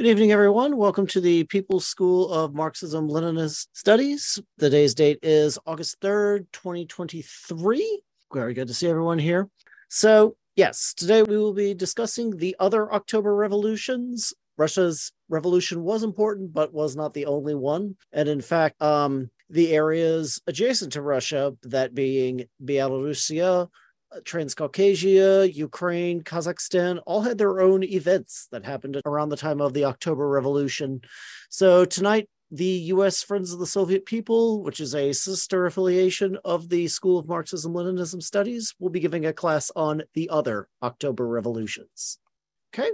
Good evening, everyone. Welcome to the People's School of Marxism Leninist Studies. Today's date is August 3rd, 2023. Very good to see everyone here. So, yes, today we will be discussing the other October revolutions. Russia's revolution was important, but was not the only one. And in fact, um, the areas adjacent to Russia, that being Belarusia, Transcaucasia, Ukraine, Kazakhstan all had their own events that happened around the time of the October Revolution. So tonight, the U.S. Friends of the Soviet People, which is a sister affiliation of the School of Marxism Leninism Studies, will be giving a class on the other October revolutions. Okay,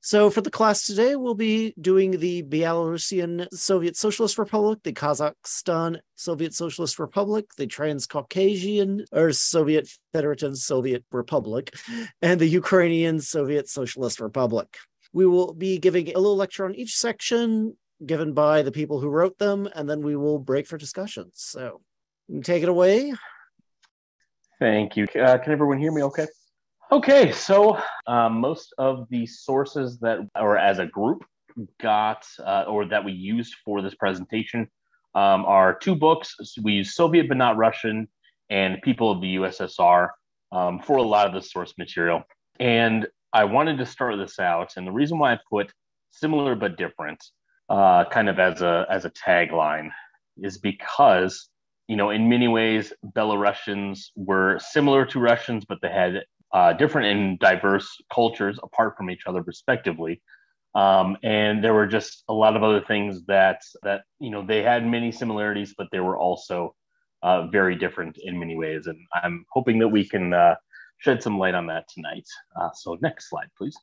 so for the class today, we'll be doing the Belarusian Soviet Socialist Republic, the Kazakhstan Soviet Socialist Republic, the Transcaucasian or Soviet Federative Soviet Republic, and the Ukrainian Soviet Socialist Republic. We will be giving a little lecture on each section given by the people who wrote them, and then we will break for discussions. So take it away. Thank you. Uh, can everyone hear me okay? Okay, so um, most of the sources that, or as a group, got uh, or that we used for this presentation um, are two books. We use Soviet but not Russian and People of the USSR um, for a lot of the source material. And I wanted to start this out, and the reason why I put similar but different, uh, kind of as a as a tagline, is because you know in many ways Belarusians were similar to Russians, but they had uh, different and diverse cultures apart from each other respectively. Um, and there were just a lot of other things that that you know they had many similarities but they were also uh, very different in many ways. And i'm hoping that we can uh, shed some light on that tonight. Uh, so next slide please.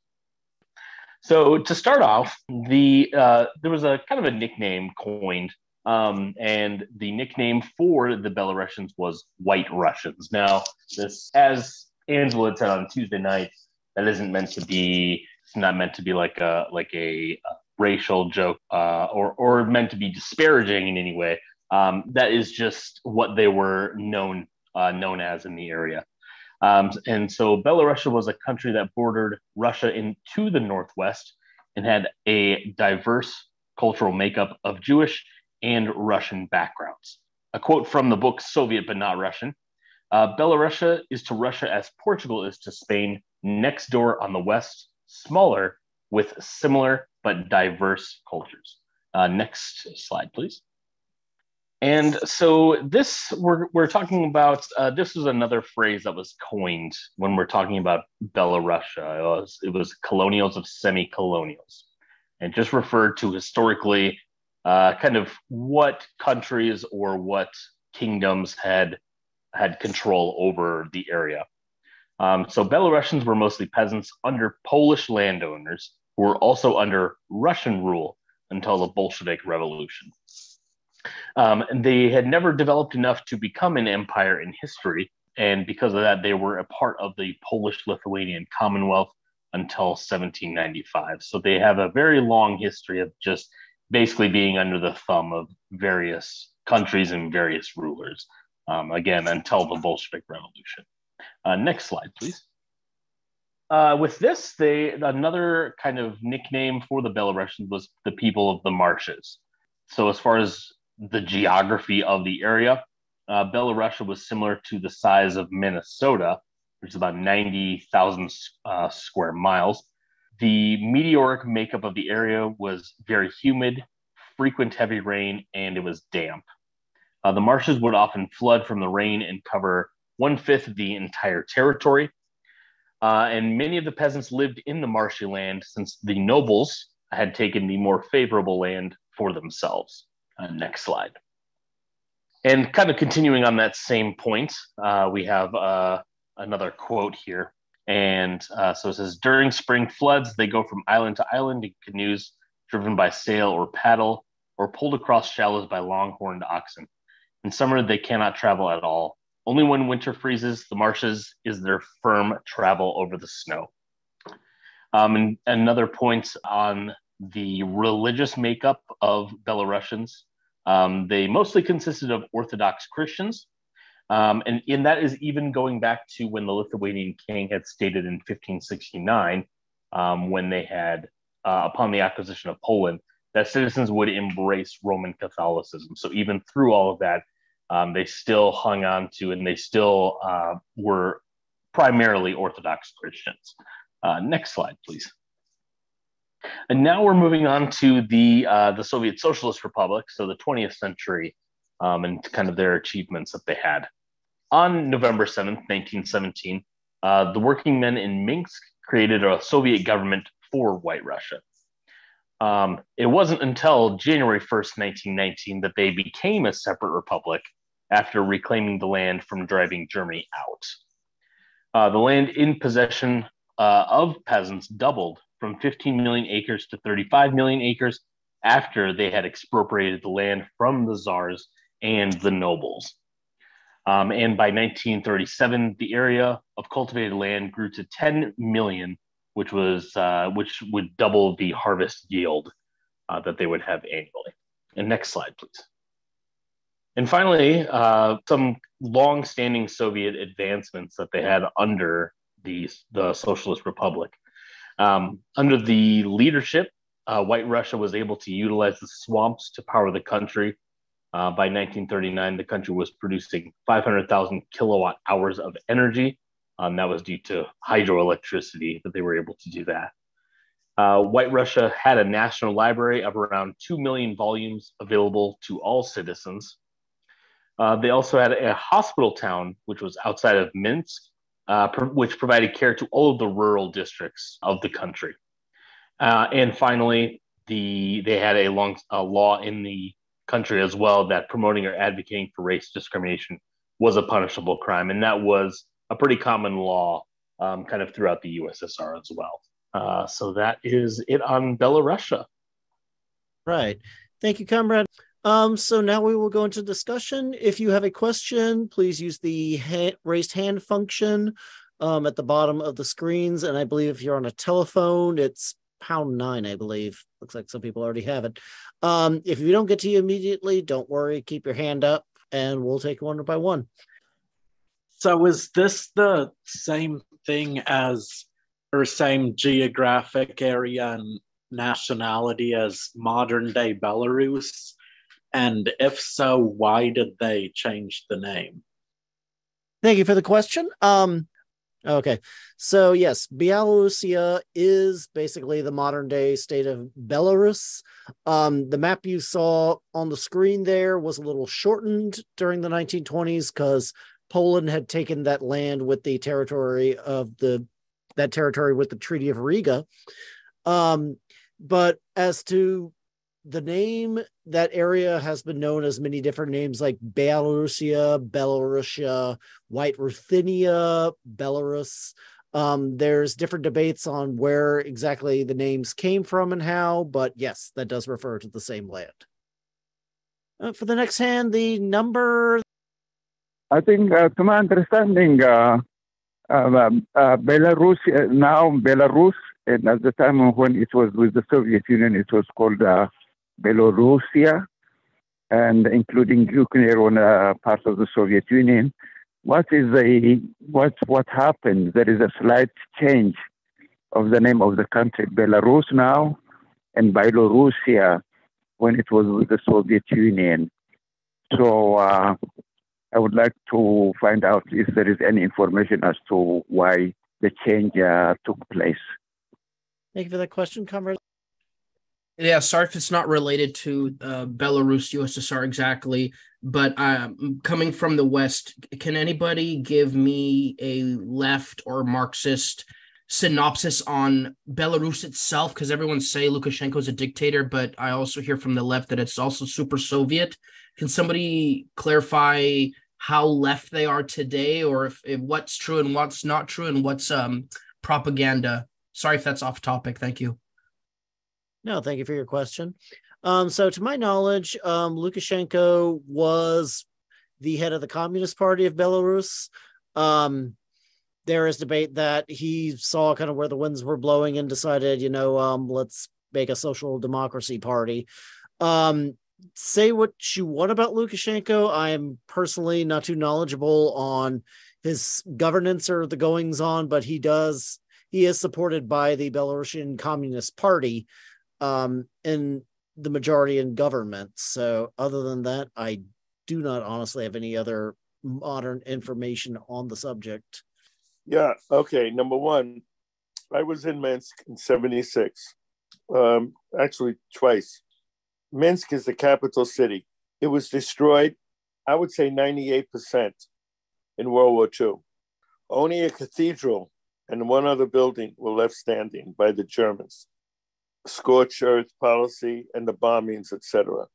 So to start off the uh, there was a kind of a nickname coined um, and the nickname for the belarusians was white russians. Now this as Angela said on Tuesday night, that isn't meant to be. It's not meant to be like a like a, racial joke uh, or or meant to be disparaging in any way. Um, that is just what they were known uh, known as in the area. Um, and so Belarus was a country that bordered Russia into the northwest and had a diverse cultural makeup of Jewish and Russian backgrounds. A quote from the book Soviet but not Russian uh, Belarusia is to Russia as Portugal is to Spain, next door on the west, smaller with similar but diverse cultures. Uh, next slide, please. And so this, we're, we're talking about, uh, this is another phrase that was coined when we're talking about Belarusia. It was, it was colonials of semi-colonials. And just referred to historically uh, kind of what countries or what kingdoms had had control over the area. Um, so Belarusians were mostly peasants under Polish landowners who were also under Russian rule until the Bolshevik Revolution. Um, and they had never developed enough to become an empire in history. And because of that, they were a part of the Polish Lithuanian Commonwealth until 1795. So they have a very long history of just basically being under the thumb of various countries and various rulers um, again, until the Bolshevik Revolution. Uh, next slide, please. Uh, with this, they another kind of nickname for the Belarusians was the people of the marshes. So, as far as the geography of the area, uh, Belarusia was similar to the size of Minnesota, which is about 90,000 uh, square miles. The meteoric makeup of the area was very humid, frequent heavy rain, and it was damp. Uh, the marshes would often flood from the rain and cover one fifth of the entire territory. Uh, and many of the peasants lived in the marshy land since the nobles had taken the more favorable land for themselves. Uh, next slide. And kind of continuing on that same point, uh, we have uh, another quote here. And uh, so it says During spring floods, they go from island to island in canoes driven by sail or paddle, or pulled across shallows by longhorned oxen. In summer, they cannot travel at all. Only when winter freezes the marshes is their firm travel over the snow. Um, and another point on the religious makeup of Belarusians. Um, they mostly consisted of Orthodox Christians. Um, and, and that is even going back to when the Lithuanian king had stated in 1569 um, when they had uh, upon the acquisition of Poland that citizens would embrace Roman Catholicism. So even through all of that, um, they still hung on to and they still uh, were primarily Orthodox Christians. Uh, next slide, please. And now we're moving on to the uh, the Soviet Socialist Republic, so the 20th century, um, and kind of their achievements that they had. On November 7th, 1917, uh, the working men in Minsk created a Soviet government for White Russia. Um, it wasn't until January 1st, 1919, that they became a separate republic after reclaiming the land from driving Germany out. Uh, the land in possession uh, of peasants doubled from 15 million acres to 35 million acres after they had expropriated the land from the czars and the nobles. Um, and by 1937, the area of cultivated land grew to 10 million, which was uh, which would double the harvest yield uh, that they would have annually. And next slide, please. And finally, uh, some long-standing Soviet advancements that they had under the, the Socialist Republic. Um, under the leadership, uh, White Russia was able to utilize the swamps to power the country. Uh, by 1939, the country was producing 500,000 kilowatt hours of energy. Um, that was due to hydroelectricity that they were able to do that. Uh, White Russia had a national library of around 2 million volumes available to all citizens. Uh, they also had a hospital town, which was outside of Minsk, uh, which provided care to all of the rural districts of the country. Uh, and finally, the they had a long a law in the country as well that promoting or advocating for race discrimination was a punishable crime, and that was a pretty common law, um, kind of throughout the USSR as well. Uh, so that is it on Belarusia. Right. Thank you, comrade. Um, so now we will go into discussion. If you have a question, please use the ha- raised hand function um, at the bottom of the screens. And I believe if you're on a telephone, it's pound nine, I believe. Looks like some people already have it. Um, if you don't get to you immediately, don't worry, keep your hand up and we'll take one by one. So is this the same thing as or same geographic area and nationality as modern day Belarus? And if so, why did they change the name? Thank you for the question. Um, okay, so yes, Belarusia is basically the modern day state of Belarus. Um, the map you saw on the screen there was a little shortened during the 1920s because Poland had taken that land with the territory of the that territory with the Treaty of Riga. Um, but as to the name that area has been known as many different names like Belarusia, Belarusia, White Ruthenia, Belarus. Um, there's different debates on where exactly the names came from and how, but yes, that does refer to the same land. Uh, for the next hand, the number. I think, uh, to my understanding, uh, um, uh Belarus, uh, now Belarus, and at the time when it was with the Soviet Union, it was called Belarusia, and including Ukraine on a part of the Soviet Union. What is the what what happened? There is a slight change of the name of the country, Belarus now, and Belarusia when it was with the Soviet Union. So uh, I would like to find out if there is any information as to why the change uh, took place. Thank you for that question, comrade. Yeah, sorry if it's not related to uh, Belarus, USSR exactly, but um, coming from the West, can anybody give me a left or Marxist synopsis on Belarus itself? Because everyone say Lukashenko is a dictator, but I also hear from the left that it's also super Soviet. Can somebody clarify how left they are today, or if, if what's true and what's not true, and what's um, propaganda? Sorry if that's off topic. Thank you. No, thank you for your question. Um, so, to my knowledge, um, Lukashenko was the head of the Communist Party of Belarus. Um, there is debate that he saw kind of where the winds were blowing and decided, you know, um, let's make a social democracy party. Um, say what you want about Lukashenko. I am personally not too knowledgeable on his governance or the goings on, but he does he is supported by the Belarusian Communist Party um, in the majority in government. So, other than that, I do not honestly have any other modern information on the subject. Yeah. Okay. Number one, I was in Minsk in 76, um, actually twice. Minsk is the capital city. It was destroyed, I would say 98% in World War II. Only a cathedral and one other building were left standing by the Germans. Scorched earth policy and the bombings, etc.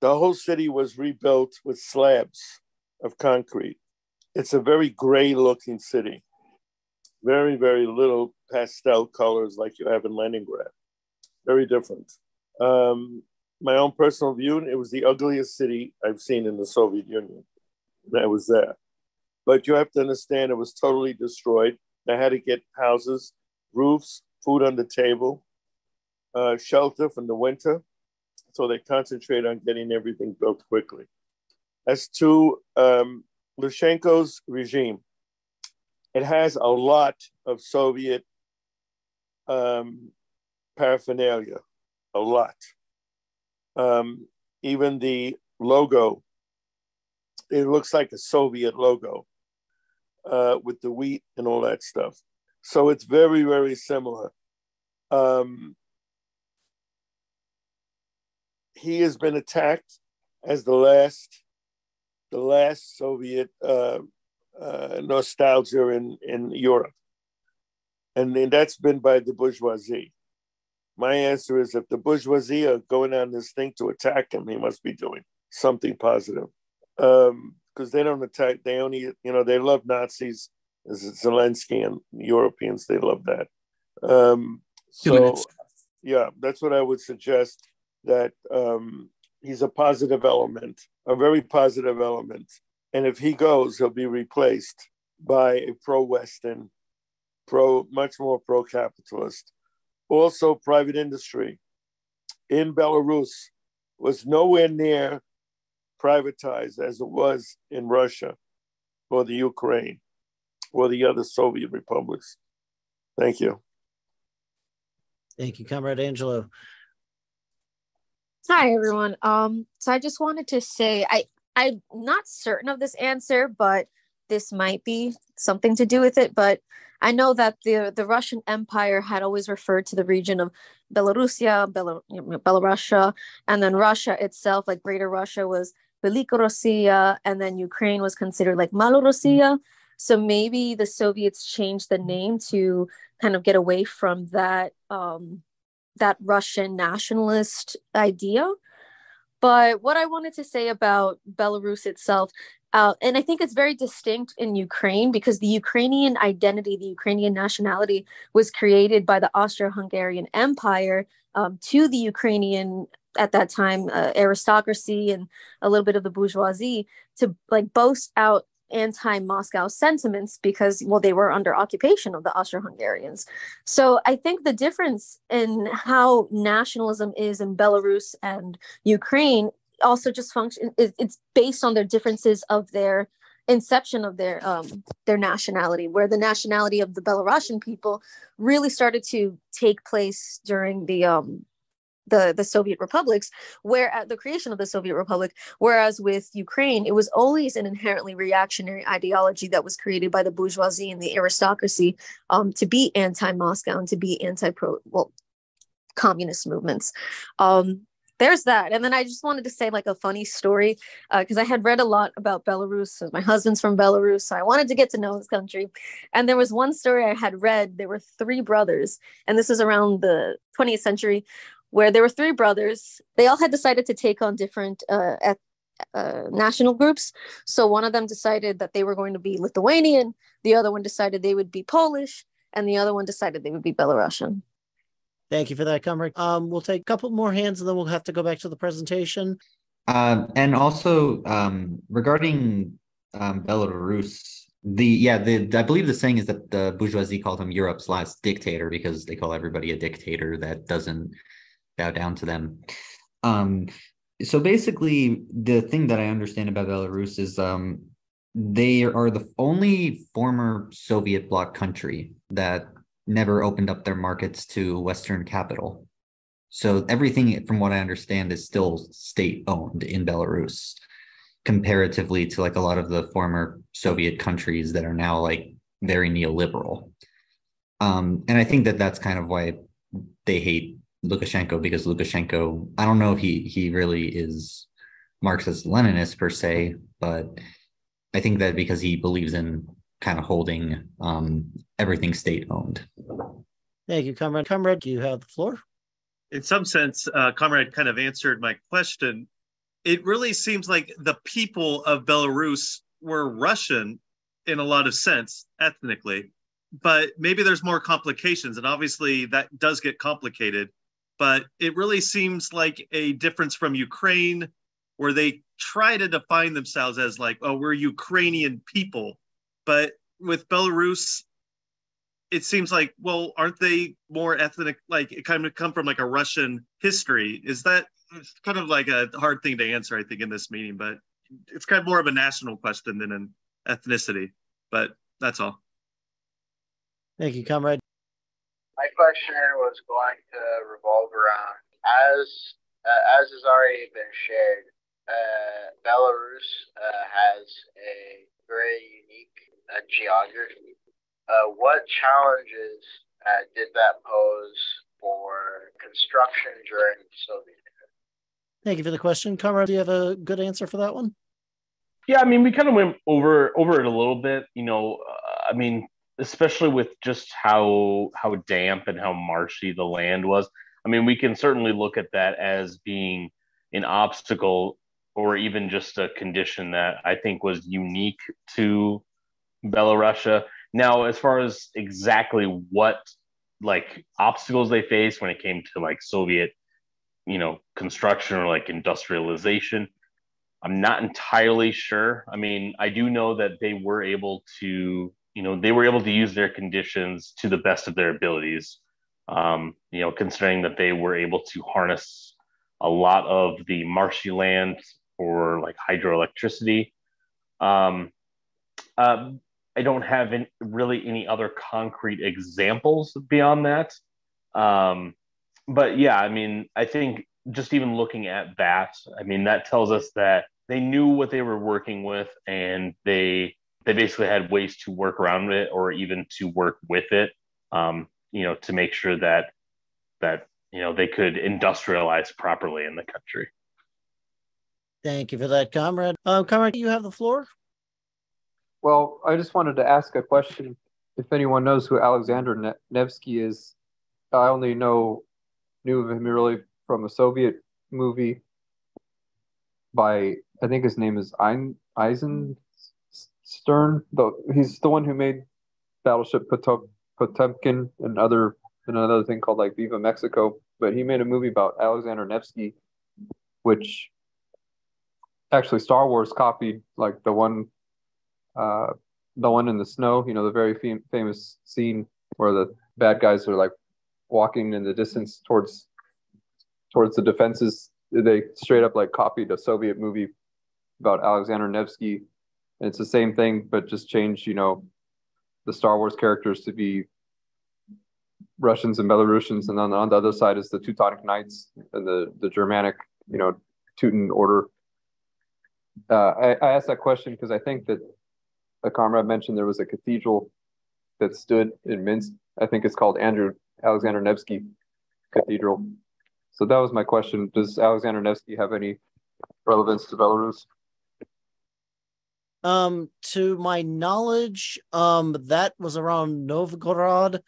The whole city was rebuilt with slabs of concrete. It's a very gray looking city. Very, very little pastel colors like you have in Leningrad. Very different. Um, my own personal view, it was the ugliest city I've seen in the Soviet Union. I was there. But you have to understand it was totally destroyed. They had to get houses, roofs, food on the table, uh, shelter from the winter. So they concentrate on getting everything built quickly. As to um, Lukashenko's regime, it has a lot of Soviet um, paraphernalia, a lot. Um, even the logo, it looks like a Soviet logo uh, with the wheat and all that stuff. So it's very, very similar. Um, he has been attacked as the last, the last Soviet uh, uh, nostalgia in, in Europe. And, and that's been by the bourgeoisie. My answer is if the bourgeoisie are going on this thing to attack him, he must be doing something positive. Um, because they don't attack. They only, you know, they love Nazis. Zelensky and Europeans, they love that. Um, so, yeah, that's what I would suggest. That um, he's a positive element, a very positive element, and if he goes, he'll be replaced by a pro-Western, pro, much more pro-capitalist. Also, private industry in Belarus was nowhere near privatized as it was in Russia or the Ukraine or the other Soviet republics. Thank you. Thank you, Comrade Angelo. Hi everyone. Um, so I just wanted to say I I'm not certain of this answer, but this might be something to do with it. But I know that the the Russian Empire had always referred to the region of Belarusia, Bel- Belarusia, and then Russia itself, like Greater Russia, was Velika and then Ukraine was considered like Malorossiya. So maybe the Soviets changed the name to kind of get away from that um, that Russian nationalist idea. But what I wanted to say about Belarus itself, uh, and I think it's very distinct in Ukraine because the Ukrainian identity, the Ukrainian nationality, was created by the Austro-Hungarian Empire um, to the Ukrainian at that time uh, aristocracy and a little bit of the bourgeoisie to like boast out anti-Moscow sentiments because well they were under occupation of the Austro-Hungarians. So I think the difference in how nationalism is in Belarus and Ukraine also just function it's based on their differences of their inception of their um, their nationality, where the nationality of the Belarusian people really started to take place during the um, the the Soviet republics, where at the creation of the Soviet Republic, whereas with Ukraine, it was always an inherently reactionary ideology that was created by the bourgeoisie and the aristocracy um, to be anti-Moscow and to be anti-pro well communist movements. Um, there's that. And then I just wanted to say like a funny story because uh, I had read a lot about Belarus. My husband's from Belarus, so I wanted to get to know this country. And there was one story I had read. There were three brothers, and this is around the 20th century, where there were three brothers. They all had decided to take on different uh, uh, national groups. So one of them decided that they were going to be Lithuanian, the other one decided they would be Polish, and the other one decided they would be Belarusian. Thank you for that, Comrade. Um, we'll take a couple more hands and then we'll have to go back to the presentation. Um, and also um, regarding um, Belarus, the yeah, the I believe the saying is that the bourgeoisie called him Europe's last dictator because they call everybody a dictator that doesn't bow down to them. Um, so basically, the thing that I understand about Belarus is um, they are the only former Soviet bloc country that never opened up their markets to Western capital. So everything, from what I understand, is still state owned in Belarus, comparatively to like a lot of the former Soviet countries that are now like very neoliberal. Um, and I think that that's kind of why they hate Lukashenko because Lukashenko, I don't know if he he really is Marxist Leninist per se, but I think that because he believes in kind of holding um, everything state owned. Thank you, comrade. Comrade, do you have the floor. In some sense, uh, comrade kind of answered my question. It really seems like the people of Belarus were Russian in a lot of sense ethnically, but maybe there's more complications, and obviously that does get complicated. But it really seems like a difference from Ukraine, where they try to define themselves as like, oh, we're Ukrainian people, but with Belarus, it seems like, well, aren't they more ethnic? Like, it kind of come from like a Russian history. Is that it's kind of like a hard thing to answer, I think, in this meeting, but it's kind of more of a national question than an ethnicity. But that's all. Thank you, comrade. My question was going to revolve around as uh, as has already been shared. Uh, Belarus uh, has a very unique uh, geography. Uh, what challenges uh, did that pose for construction during the Soviet era? Thank you for the question, comrade. Do you have a good answer for that one? Yeah, I mean, we kind of went over over it a little bit. You know, uh, I mean, especially with just how how damp and how marshy the land was. I mean, we can certainly look at that as being an obstacle or even just a condition that I think was unique to Belarusia. Now, as far as exactly what like obstacles they faced when it came to like Soviet, you know, construction or like industrialization, I'm not entirely sure. I mean, I do know that they were able to, you know, they were able to use their conditions to the best of their abilities. Um, you know, considering that they were able to harness a lot of the marshy land for like hydroelectricity. Um, uh, I don't have any, really any other concrete examples beyond that. Um, but yeah, I mean, I think just even looking at that, I mean, that tells us that they knew what they were working with and they they basically had ways to work around it or even to work with it um, you know to make sure that that you know they could industrialize properly in the country. Thank you for that comrade. Um, comrade you have the floor well i just wanted to ask a question if anyone knows who alexander nevsky is i only know knew of him really from a soviet movie by I think his name is Ein, Eisenstern. The, he's the one who made Battleship Potemkin and other and another thing called like Viva Mexico. But he made a movie about Alexander Nevsky, which actually Star Wars copied like the one, uh, the one in the snow. You know, the very fam- famous scene where the bad guys are like walking in the distance towards towards the defenses they straight up like copied a Soviet movie about Alexander Nevsky. And it's the same thing, but just changed, you know, the Star Wars characters to be Russians and Belarusians, and then on the other side is the Teutonic Knights and the the Germanic, you know, Teuton order. Uh, I, I asked that question because I think that a comrade mentioned there was a cathedral that stood in Minsk. I think it's called Andrew Alexander Nevsky Cathedral, so that was my question. Does Alexander Nevsky have any relevance to Belarus? Um, to my knowledge, um, that was around Novgorod.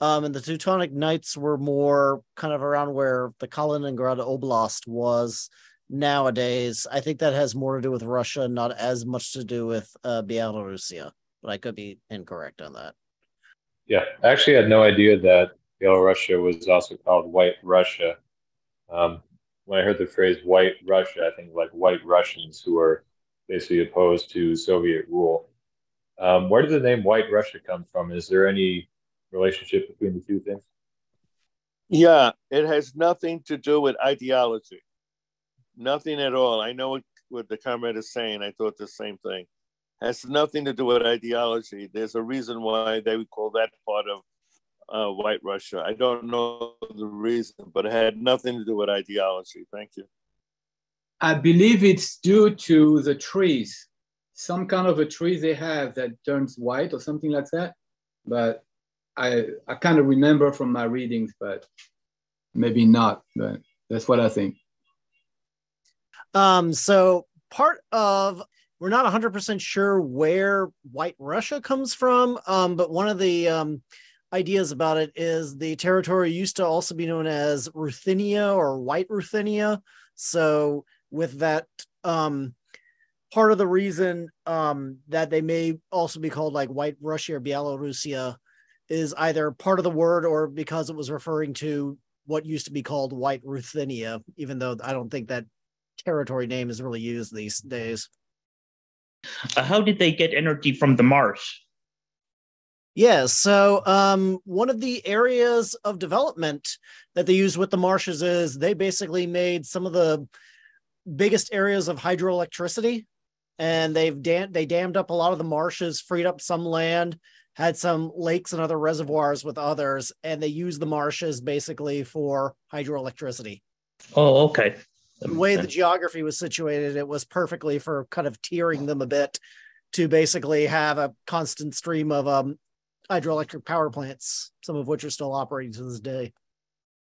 Um, and the Teutonic Knights were more kind of around where the Kaliningrad Oblast was nowadays. I think that has more to do with Russia, not as much to do with uh, Belarusia. But I could be incorrect on that. Yeah, I actually had no idea that Belarusia was also called White Russia. Um, when I heard the phrase white Russia, I think like white Russians who are basically opposed to Soviet rule. Um, where did the name white Russia come from? Is there any relationship between the two things? Yeah, it has nothing to do with ideology. Nothing at all. I know what, what the comrade is saying. I thought the same thing. Has nothing to do with ideology. There's a reason why they would call that part of uh, White Russia. I don't know the reason, but it had nothing to do with ideology. Thank you. I believe it's due to the trees. Some kind of a tree they have that turns white or something like that. But I I kind of remember from my readings, but maybe not. But that's what I think. Um, so part of we're not 100% sure where White Russia comes from, um, but one of the um, ideas about it is the territory used to also be known as Ruthenia or White Ruthenia. So with that, um, part of the reason um, that they may also be called like White Russia or Belarusia is either part of the word or because it was referring to what used to be called White Ruthenia, even though I don't think that territory name is really used these days. Uh, how did they get energy from the marsh? Yeah, so um, one of the areas of development that they use with the marshes is they basically made some of the biggest areas of hydroelectricity, and they've dam- they dammed up a lot of the marshes, freed up some land, had some lakes and other reservoirs with others, and they used the marshes basically for hydroelectricity. Oh, okay the way the geography was situated, it was perfectly for kind of tearing them a bit to basically have a constant stream of um, hydroelectric power plants, some of which are still operating to this day.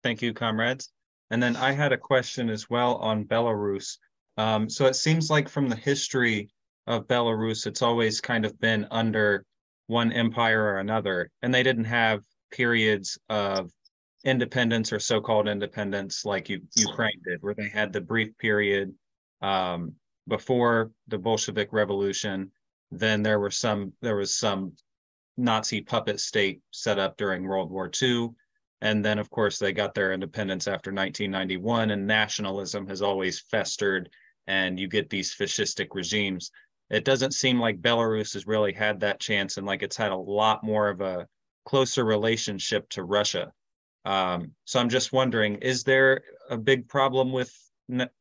Thank you, comrades. And then I had a question as well on Belarus. Um, so it seems like from the history of Belarus, it's always kind of been under one empire or another, and they didn't have periods of independence or so-called independence like you, Ukraine did, where they had the brief period um, before the Bolshevik Revolution. Then there were some there was some Nazi puppet state set up during World War II. And then, of course, they got their independence after 1991, and nationalism has always festered, and you get these fascistic regimes. It doesn't seem like Belarus has really had that chance, and like it's had a lot more of a closer relationship to Russia um, so I'm just wondering, is there a big problem with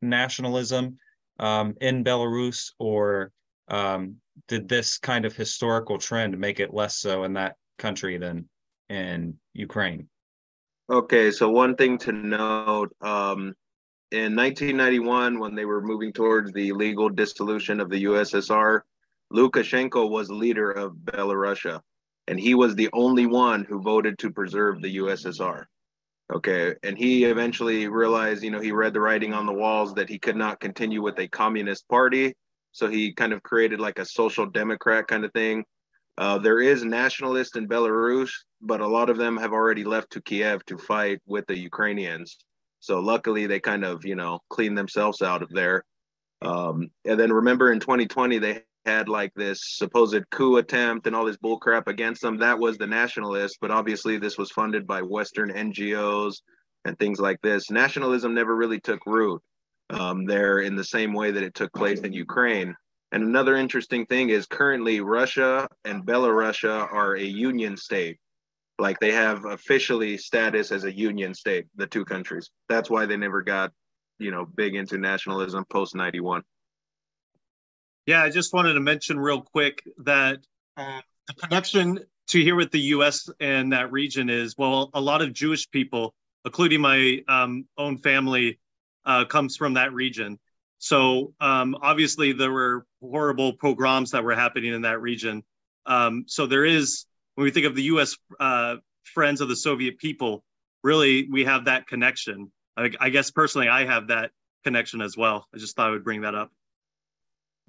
nationalism um, in Belarus, or um, did this kind of historical trend make it less so in that country than in Ukraine? Okay, so one thing to note um, in 1991, when they were moving towards the legal dissolution of the USSR, Lukashenko was leader of Belarusia and he was the only one who voted to preserve the USSR. Okay, and he eventually realized, you know, he read the writing on the walls that he could not continue with a communist party, so he kind of created like a social democrat kind of thing. Uh, there is nationalists in Belarus, but a lot of them have already left to Kiev to fight with the Ukrainians. So luckily, they kind of, you know, cleaned themselves out of there. Um, and then remember in 2020, they had like this supposed coup attempt and all this bullcrap against them. That was the nationalists, but obviously this was funded by Western NGOs and things like this. Nationalism never really took root um, there in the same way that it took place in Ukraine. And another interesting thing is currently Russia and Belarusia are a union state. Like they have officially status as a union state, the two countries. That's why they never got, you know, big into nationalism post 91. Yeah, I just wanted to mention real quick that uh, the connection to here with the U.S. and that region is well, a lot of Jewish people, including my um, own family, uh, comes from that region. So um, obviously there were horrible pogroms that were happening in that region. Um, so there is, when we think of the U.S. Uh, friends of the Soviet people, really we have that connection. I, I guess personally, I have that connection as well. I just thought I would bring that up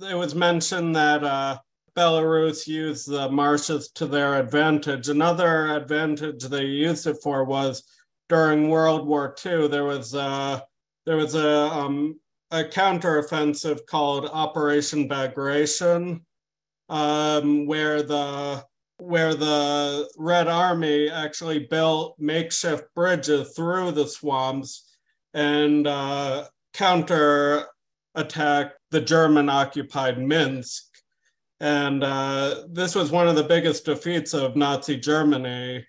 it was mentioned that uh, Belarus used the marshes to their advantage. Another advantage they used it for was during World War II. There was a, there was a um, a counteroffensive called Operation Bagration, um, where the where the Red Army actually built makeshift bridges through the swamps and uh, counter attack the German occupied Minsk. And uh, this was one of the biggest defeats of Nazi Germany.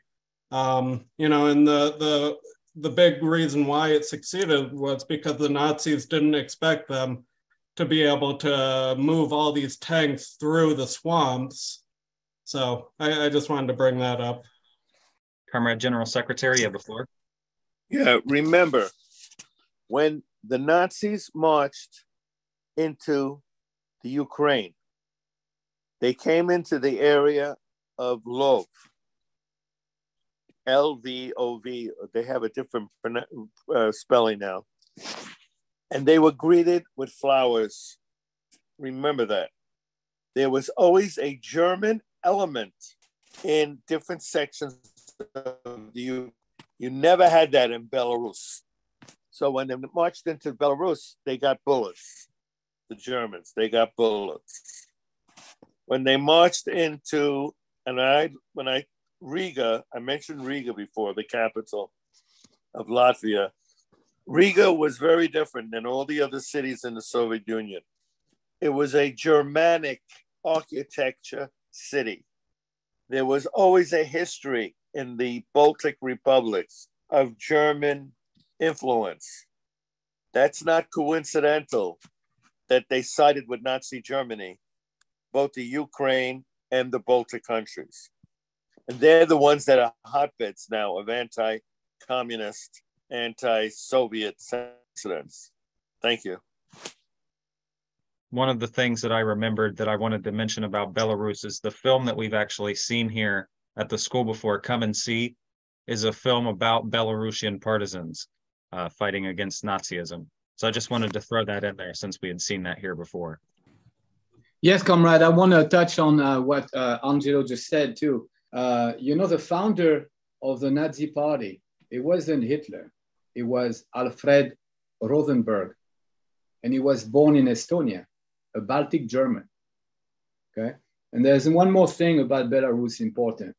Um, you know, and the, the, the big reason why it succeeded was because the Nazis didn't expect them to be able to move all these tanks through the swamps. So I, I just wanted to bring that up. Comrade General Secretary, you have the floor. Yeah, remember when the Nazis marched into the Ukraine, they came into the area of Lvov. L V O V. They have a different uh, spelling now. And they were greeted with flowers. Remember that. There was always a German element in different sections of the You never had that in Belarus. So when they marched into Belarus, they got bullets. The Germans, they got bullets. When they marched into, and I, when I Riga, I mentioned Riga before, the capital of Latvia. Riga was very different than all the other cities in the Soviet Union. It was a Germanic architecture city. There was always a history in the Baltic republics of German influence. That's not coincidental that they sided with Nazi Germany, both the Ukraine and the Baltic countries. And they're the ones that are hotbeds now of anti communist, anti Soviet sentiments. Thank you. One of the things that I remembered that I wanted to mention about Belarus is the film that we've actually seen here at the school before, Come and See, is a film about Belarusian partisans uh, fighting against Nazism. So I just wanted to throw that in there since we had seen that here before. Yes, comrade. I want to touch on uh, what uh, Angelo just said too. Uh, you know, the founder of the Nazi party, it wasn't Hitler, it was Alfred Rosenberg. And he was born in Estonia, a Baltic German. Okay. And there's one more thing about Belarus important.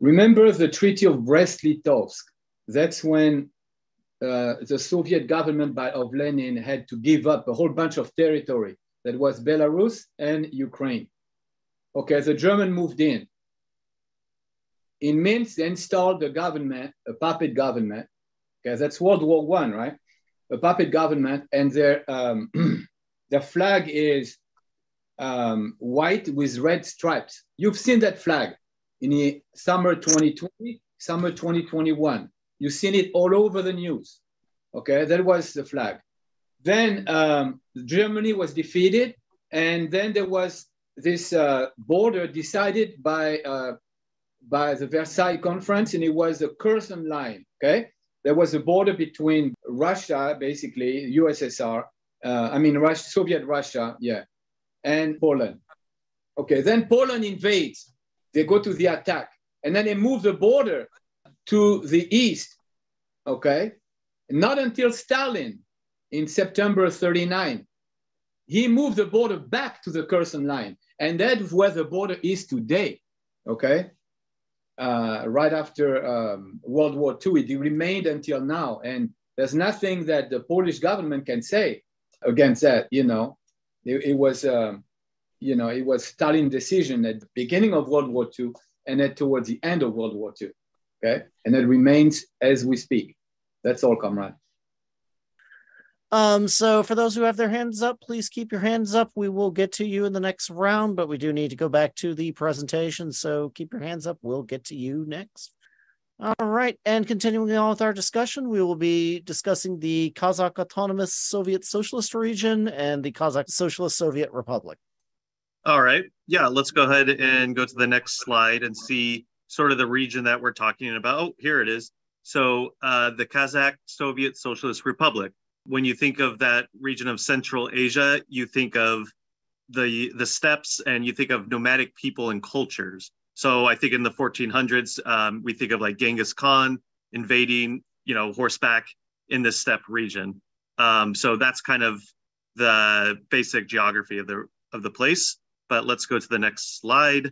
Remember the Treaty of Brest-Litovsk. That's when uh, the Soviet government by, of Lenin had to give up a whole bunch of territory that was Belarus and Ukraine. Okay, the German moved in in Minsk, they installed a government, a puppet government, because that's World War One, right? A puppet government, and their um, their flag is um, white with red stripes. You've seen that flag in the summer 2020, summer 2021. You've seen it all over the news. Okay, that was the flag. Then um, Germany was defeated, and then there was this uh, border decided by uh, by the Versailles Conference, and it was a Curzon line. Okay, there was a border between Russia, basically USSR, uh, I mean Russia, Soviet Russia, yeah, and Poland. Okay, then Poland invades. They go to the attack, and then they move the border to the east. Okay, not until Stalin in September 39 he moved the border back to the Curzon line. And that's where the border is today. Okay uh, right after um, World War II. It remained until now. And there's nothing that the Polish government can say against that. You know, it, it was, um, you know, it was Stalin decision at the beginning of World War II and then towards the end of World War II. Okay. And it remains as we speak. That's all, comrade. Um, so for those who have their hands up, please keep your hands up. We will get to you in the next round, but we do need to go back to the presentation. So keep your hands up. We'll get to you next. All right. And continuing on with our discussion, we will be discussing the Kazakh Autonomous Soviet Socialist Region and the Kazakh Socialist Soviet Republic. All right. Yeah, let's go ahead and go to the next slide and see sort of the region that we're talking about. Oh, here it is. So uh, the Kazakh Soviet Socialist Republic when you think of that region of Central Asia, you think of the the steppes and you think of nomadic people and cultures. So I think in the 1400s, um, we think of like Genghis Khan invading, you know, horseback in the steppe region. Um, so that's kind of the basic geography of the of the place. But let's go to the next slide.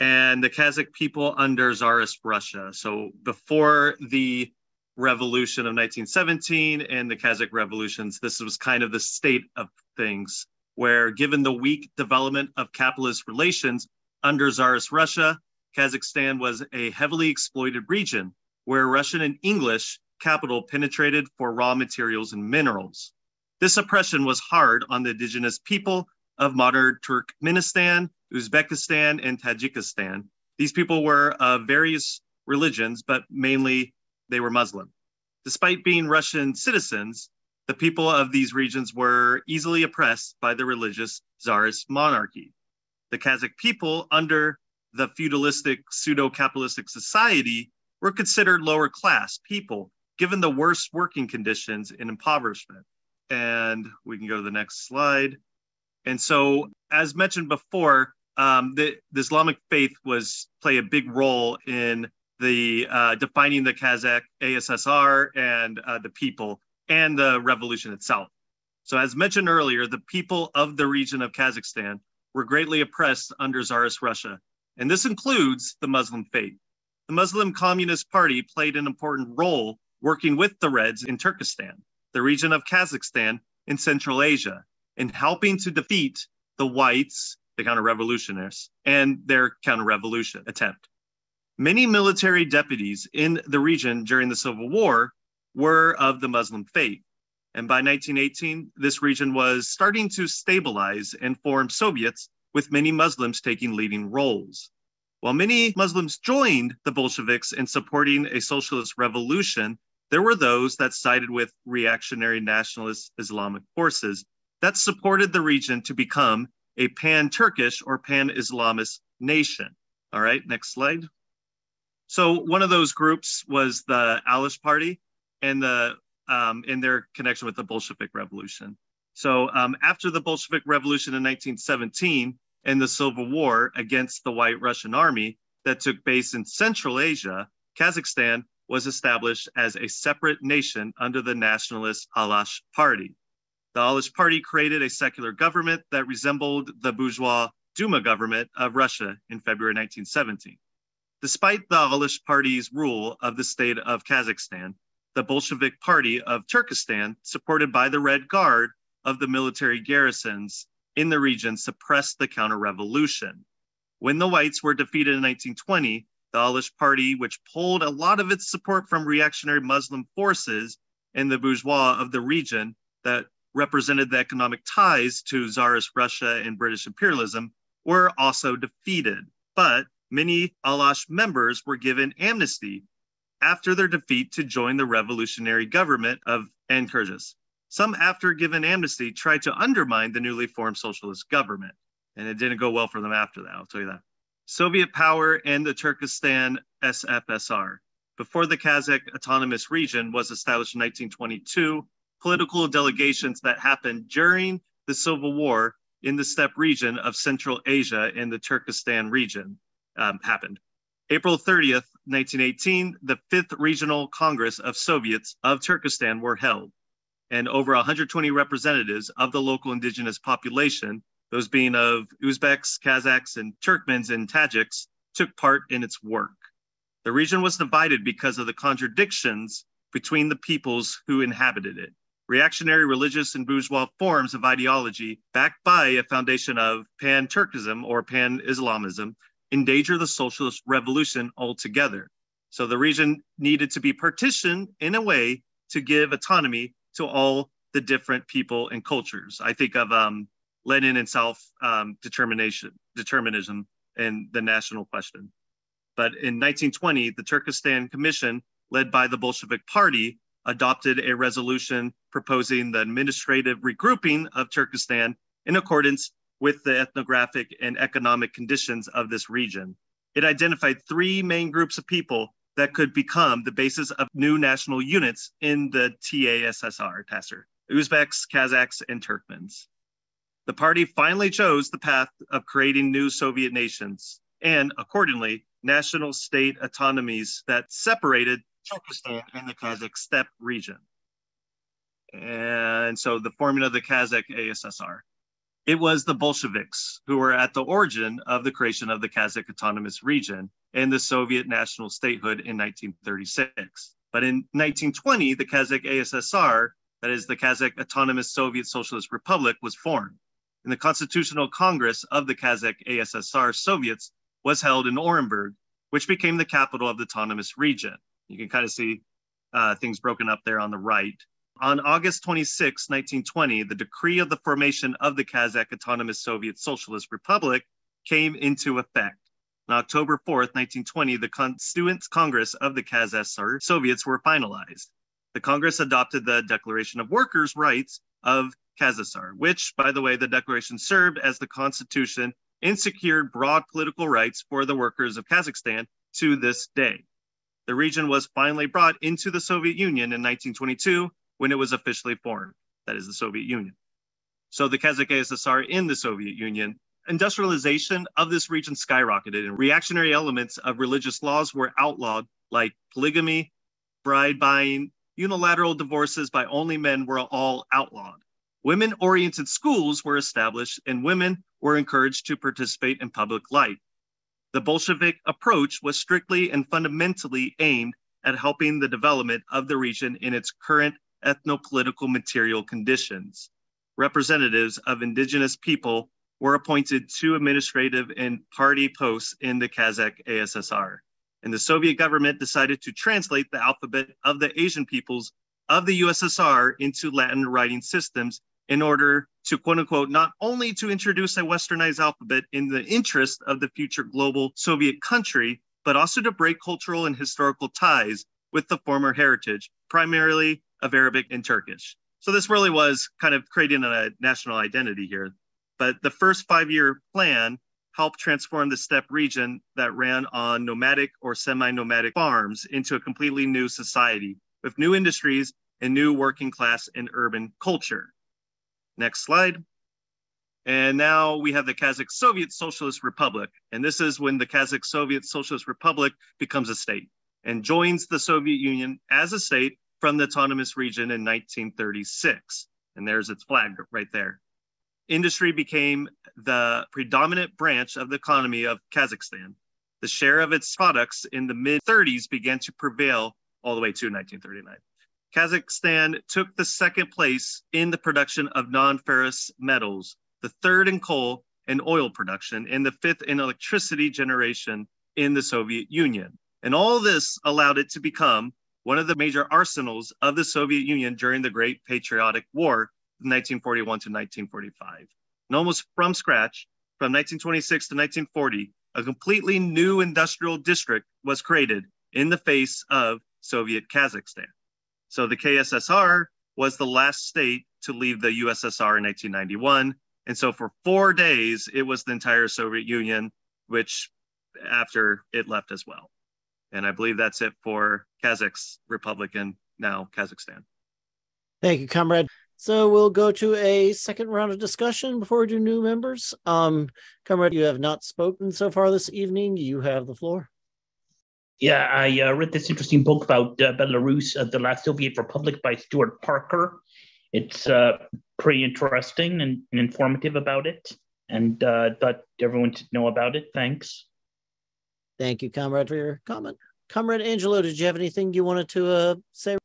And the Kazakh people under Tsarist Russia. So before the revolution of 1917 and the Kazakh revolutions, this was kind of the state of things where, given the weak development of capitalist relations under Tsarist Russia, Kazakhstan was a heavily exploited region where Russian and English capital penetrated for raw materials and minerals. This oppression was hard on the indigenous people of modern Turkmenistan, Uzbekistan, and Tajikistan. These people were of various religions, but mainly they were Muslim. Despite being Russian citizens, the people of these regions were easily oppressed by the religious czarist monarchy. The Kazakh people, under the feudalistic pseudo capitalistic society, were considered lower class people given the worst working conditions and impoverishment. And we can go to the next slide. And so, as mentioned before, um, the, the, Islamic faith was play a big role in the uh, defining the Kazakh ASSR and uh, the people and the revolution itself. So, as mentioned earlier, the people of the region of Kazakhstan were greatly oppressed under Tsarist Russia, and this includes the Muslim faith. The Muslim Communist Party played an important role working with the Reds in Turkestan, the region of Kazakhstan in Central Asia, in helping to defeat the whites, the counter revolutionists, and their counter revolution attempt. Many military deputies in the region during the Civil War were of the Muslim faith. And by 1918, this region was starting to stabilize and form Soviets, with many Muslims taking leading roles. While many Muslims joined the Bolsheviks in supporting a socialist revolution, there were those that sided with reactionary nationalist Islamic forces that supported the region to become a pan Turkish or pan Islamist nation. All right, next slide. So one of those groups was the Alash Party and the um, in their connection with the Bolshevik Revolution. So um, after the Bolshevik Revolution in 1917 and the Civil War against the White Russian Army that took place in Central Asia, Kazakhstan was established as a separate nation under the nationalist Alash Party. The Alash Party created a secular government that resembled the bourgeois Duma government of Russia in February 1917. Despite the Alash Party's rule of the state of Kazakhstan, the Bolshevik Party of Turkestan, supported by the Red Guard of the military garrisons in the region, suppressed the counter revolution. When the whites were defeated in 1920, the Alash Party, which pulled a lot of its support from reactionary Muslim forces and the bourgeois of the region that represented the economic ties to Tsarist Russia and British imperialism, were also defeated. But many Alash members were given amnesty after their defeat to join the revolutionary government of Ankirgis. Some, after given amnesty, tried to undermine the newly formed socialist government, and it didn't go well for them after that, I'll tell you that. Soviet power and the Turkestan SFSR. Before the Kazakh Autonomous Region was established in 1922, political delegations that happened during the Civil War in the steppe region of Central Asia in the Turkestan region um, happened. April 30th, 1918, the Fifth Regional Congress of Soviets of Turkestan were held, and over 120 representatives of the local indigenous population, those being of Uzbeks, Kazakhs, and Turkmens and Tajiks, took part in its work. The region was divided because of the contradictions between the peoples who inhabited it. Reactionary religious and bourgeois forms of ideology, backed by a foundation of pan Turkism or pan Islamism, endanger the socialist revolution altogether. So the region needed to be partitioned in a way to give autonomy to all the different people and cultures. I think of um, Lenin and self um, determination, determinism, and the national question. But in 1920, the Turkestan Commission, led by the Bolshevik Party, adopted a resolution proposing the administrative regrouping of Turkestan in accordance with the ethnographic and economic conditions of this region. It identified three main groups of people that could become the basis of new national units in the TASSR, TASSR, Uzbeks, Kazakhs, and Turkmens. The party finally chose the path of creating new Soviet nations and, accordingly, national state autonomies that separated Turkestan and the Kazakh steppe region. And so the formula of the Kazakh ASSR. It was the Bolsheviks who were at the origin of the creation of the Kazakh Autonomous Region and the Soviet national statehood in 1936. But in 1920, the Kazakh ASSR, that is the Kazakh Autonomous Soviet Socialist Republic, was formed. And the Constitutional Congress of the Kazakh ASSR Soviets was held in Orenburg, which became the capital of the autonomous region. You can kind of see uh, things broken up there on the right. On August 26, 1920, the decree of the formation of the Kazakh Autonomous Soviet Socialist Republic came into effect. On October 4th, 1920, the Constituent Congress of the KazSR Soviets were finalized. The Congress adopted the Declaration of Workers' Rights of KazSR, which, by the way, the declaration served as the constitution and secured broad political rights for the workers of Kazakhstan to this day. The region was finally brought into the Soviet Union in 1922 when it was officially formed, that is, the Soviet Union. So the Kazakh ASSR in the Soviet Union, industrialization of this region skyrocketed and reactionary elements of religious laws were outlawed, like polygamy, bride buying, unilateral divorces by only men were all outlawed. Women oriented schools were established and women were encouraged to participate in public life. The Bolshevik approach was strictly and fundamentally aimed at helping the development of the region in its current ethno-political material conditions. Representatives of indigenous people were appointed to administrative and party posts in the Kazakh ASSR. And the Soviet government decided to translate the alphabet of the Asian peoples of the USSR into Latin writing systems in order to quote unquote not only to introduce a westernized alphabet in the interest of the future global Soviet country, but also to break cultural and historical ties with the former heritage, primarily of Arabic and Turkish. So this really was kind of creating a national identity here. But the first five year plan helped transform the steppe region that ran on nomadic or semi nomadic farms into a completely new society with new industries and new working class and urban culture. Next slide. And now we have the Kazakh Soviet Socialist Republic. And this is when the Kazakh Soviet Socialist Republic becomes a state and joins the Soviet Union as a state from the autonomous region in 1936. And there's its flag right there. Industry became the predominant branch of the economy of Kazakhstan. The share of its products in the mid 30s began to prevail all the way to 1939. Kazakhstan took the second place in the production of non ferrous metals, the third in coal and oil production, and the fifth in electricity generation in the Soviet Union. And all this allowed it to become one of the major arsenals of the Soviet Union during the Great Patriotic War, 1941 to 1945. And almost from scratch, from 1926 to 1940, a completely new industrial district was created in the face of Soviet Kazakhstan. So the KSSR was the last state to leave the USSR in 1991. And so for four days, it was the entire Soviet Union, which after it left as well. And I believe that's it for Kazakh's Republic and now Kazakhstan. Thank you, comrade. So we'll go to a second round of discussion before we do new members. Um, comrade, you have not spoken so far this evening. You have the floor. Yeah, I uh, read this interesting book about uh, Belarus, uh, the last Soviet Republic by Stewart Parker. It's uh, pretty interesting and, and, informative about it, and uh, thought everyone should know about it. Thanks. Thank you, comrade, for your comment. Comrade Angelo, did you have anything you wanted to uh, say?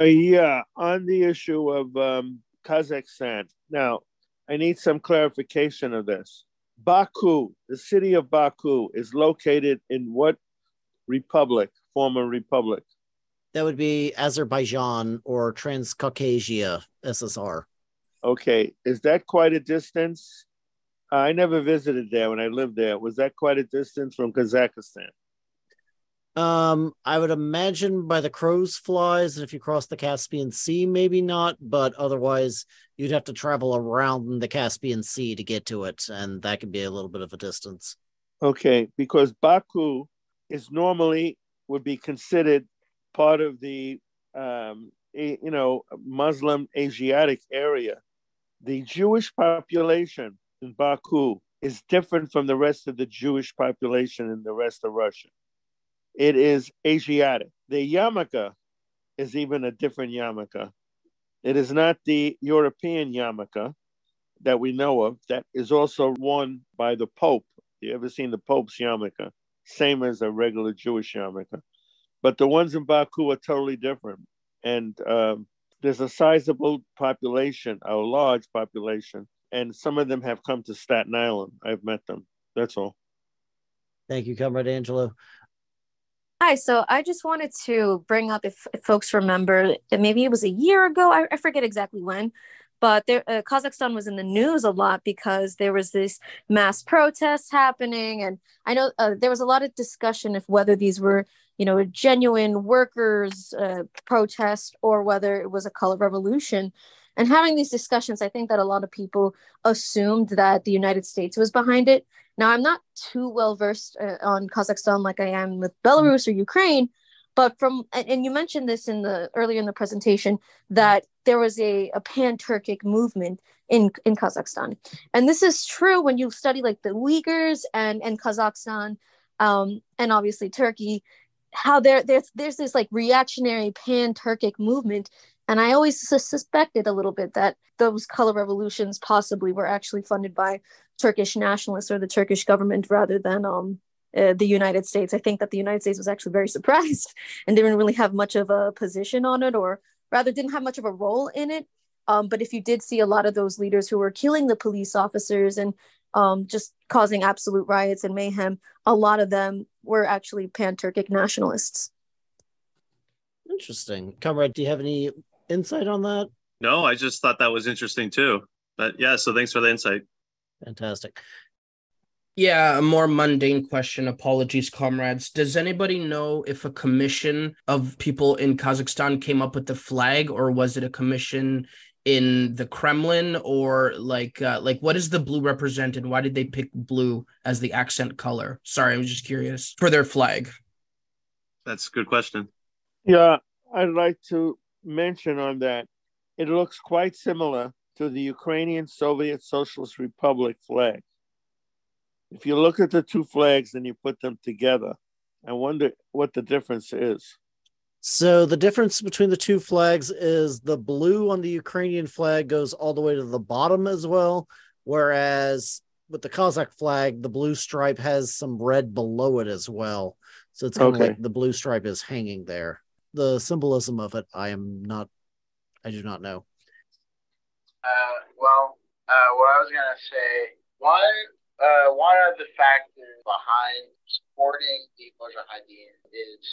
Uh, yeah, on the issue of um, Kazakhstan. Now, I need some clarification of this. Baku, the city of Baku, is located in what republic, former republic? That would be Azerbaijan or Transcaucasia SSR. Okay, is that quite a distance? I never visited there when I lived there. Was that quite a distance from Kazakhstan? Um, I would imagine by the crow's flies, and if you cross the Caspian Sea, maybe not, but otherwise you'd have to travel around the Caspian Sea to get to it, and that could be a little bit of a distance. Okay, because Baku is normally would be considered part of the um, a, you know Muslim Asiatic area. The Jewish population in Baku is different from the rest of the Jewish population in the rest of Russia. It is Asiatic. The yarmulke is even a different yarmulke. It is not the European yarmulke that we know of. That is also worn by the Pope. You ever seen the Pope's yarmulke? Same as a regular Jewish yarmulke. But the ones in Baku are totally different. And um, there's a sizable population, a large population, and some of them have come to Staten Island. I've met them. That's all. Thank you, Comrade Angelo. Hi, so I just wanted to bring up if, if folks remember that maybe it was a year ago, I, I forget exactly when, but there, uh, Kazakhstan was in the news a lot because there was this mass protests happening, and I know uh, there was a lot of discussion of whether these were, you know, a genuine workers' uh, protest or whether it was a color revolution. And having these discussions, I think that a lot of people assumed that the United States was behind it. Now, I'm not too well versed uh, on Kazakhstan like I am with Belarus or Ukraine, but from and you mentioned this in the earlier in the presentation that there was a, a pan-turkic movement in in kazakhstan. And this is true when you study like the uyghurs and and kazakhstan um, and obviously turkey how there there's there's this like reactionary pan-turkic movement. And i always suspected a little bit that those color revolutions possibly were actually funded by turkish nationalists or the turkish government rather than um uh, the United States. I think that the United States was actually very surprised and didn't really have much of a position on it, or rather, didn't have much of a role in it. Um, but if you did see a lot of those leaders who were killing the police officers and um, just causing absolute riots and mayhem, a lot of them were actually pan Turkic nationalists. Interesting. Comrade, do you have any insight on that? No, I just thought that was interesting too. But yeah, so thanks for the insight. Fantastic. Yeah, a more mundane question. Apologies, comrades. Does anybody know if a commission of people in Kazakhstan came up with the flag, or was it a commission in the Kremlin, or like uh, like what does the blue represent, and why did they pick blue as the accent color? Sorry, I'm just curious for their flag. That's a good question. Yeah, I'd like to mention on that. It looks quite similar to the Ukrainian Soviet Socialist Republic flag if you look at the two flags and you put them together, I wonder what the difference is. So the difference between the two flags is the blue on the Ukrainian flag goes all the way to the bottom as well, whereas with the Kazakh flag, the blue stripe has some red below it as well. So it's kind of like the blue stripe is hanging there. The symbolism of it, I am not, I do not know. Uh, well, uh, what I was gonna say, one, uh, one of the factors behind supporting the Mujahideen is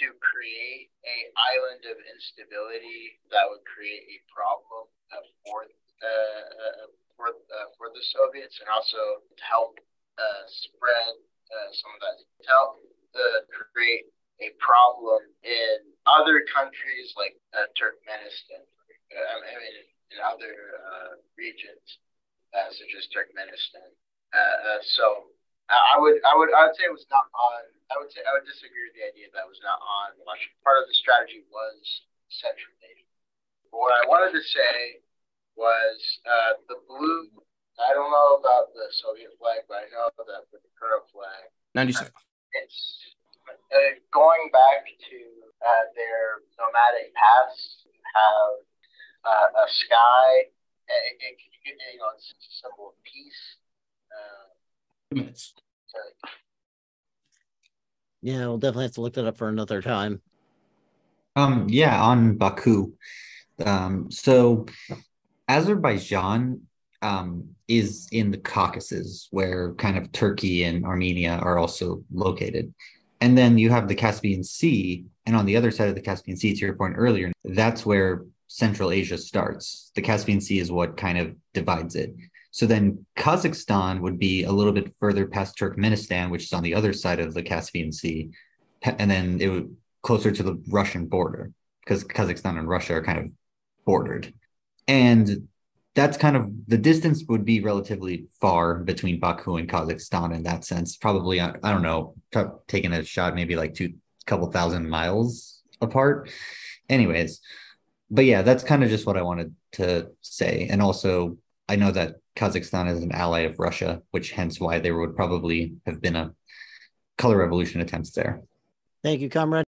to create a island of instability that would create a problem uh, for uh, uh, for uh, for the Soviets, and also to help uh, spread some of that to help uh, create a problem in other countries like Turkmenistan. I mean, in other regions such as Turkmenistan. Uh, uh, so I would I would I would say it was not on. I would say I would disagree with the idea that it was not on. Part of the strategy was Central. But what I wanted to say was uh, the blue. I don't know about the Soviet flag, but I know that with the current flag, 96. it's uh, going back to uh, their nomadic past. Have uh, a sky. It, it, it, you know, it's a symbol of peace. Uh, Two minutes. so Yeah, we'll definitely have to look that up for another time. Um, yeah, on Baku. Um, so Azerbaijan um, is in the Caucasus, where kind of Turkey and Armenia are also located. And then you have the Caspian Sea, and on the other side of the Caspian Sea, to your point earlier, that's where Central Asia starts. The Caspian Sea is what kind of divides it. So then Kazakhstan would be a little bit further past Turkmenistan, which is on the other side of the Caspian Sea, and then it would closer to the Russian border because Kazakhstan and Russia are kind of bordered. And that's kind of the distance would be relatively far between Baku and Kazakhstan in that sense. Probably, I, I don't know, taking a shot, maybe like two couple thousand miles apart. Anyways, but yeah, that's kind of just what I wanted to say. And also, I know that Kazakhstan is an ally of Russia, which hence why there would probably have been a color revolution attempts there. Thank you, comrade.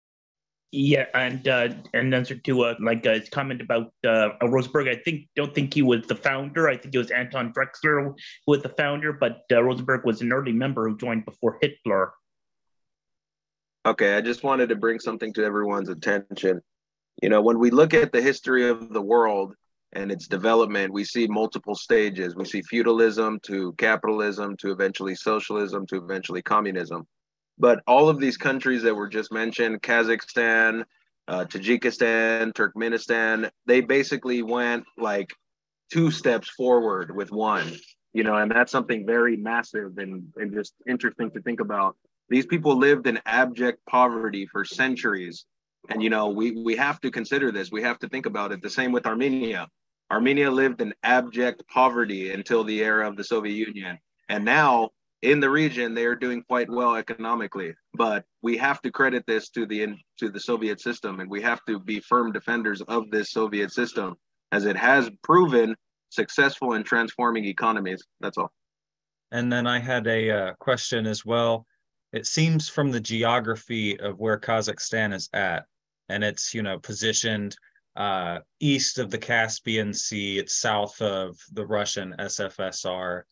Yeah, and uh, and answer to uh, like his comment about uh, Rosenberg, I think don't think he was the founder. I think it was Anton Drexler who was the founder, but uh, Rosenberg was an early member who joined before Hitler. Okay, I just wanted to bring something to everyone's attention. You know, when we look at the history of the world and its development, we see multiple stages. We see feudalism to capitalism to eventually socialism to eventually communism. But all of these countries that were just mentioned, Kazakhstan, uh, Tajikistan, Turkmenistan, they basically went like two steps forward with one, you know, and that's something very massive and, and just interesting to think about. These people lived in abject poverty for centuries. And, you know, we, we have to consider this. We have to think about it. The same with Armenia. Armenia lived in abject poverty until the era of the Soviet Union. And now in the region, they are doing quite well economically. But we have to credit this to the to the Soviet system, and we have to be firm defenders of this Soviet system, as it has proven successful in transforming economies. That's all. And then I had a uh, question as well. It seems from the geography of where Kazakhstan is at, and it's you know positioned uh, east of the Caspian Sea, it's south of the Russian SFSR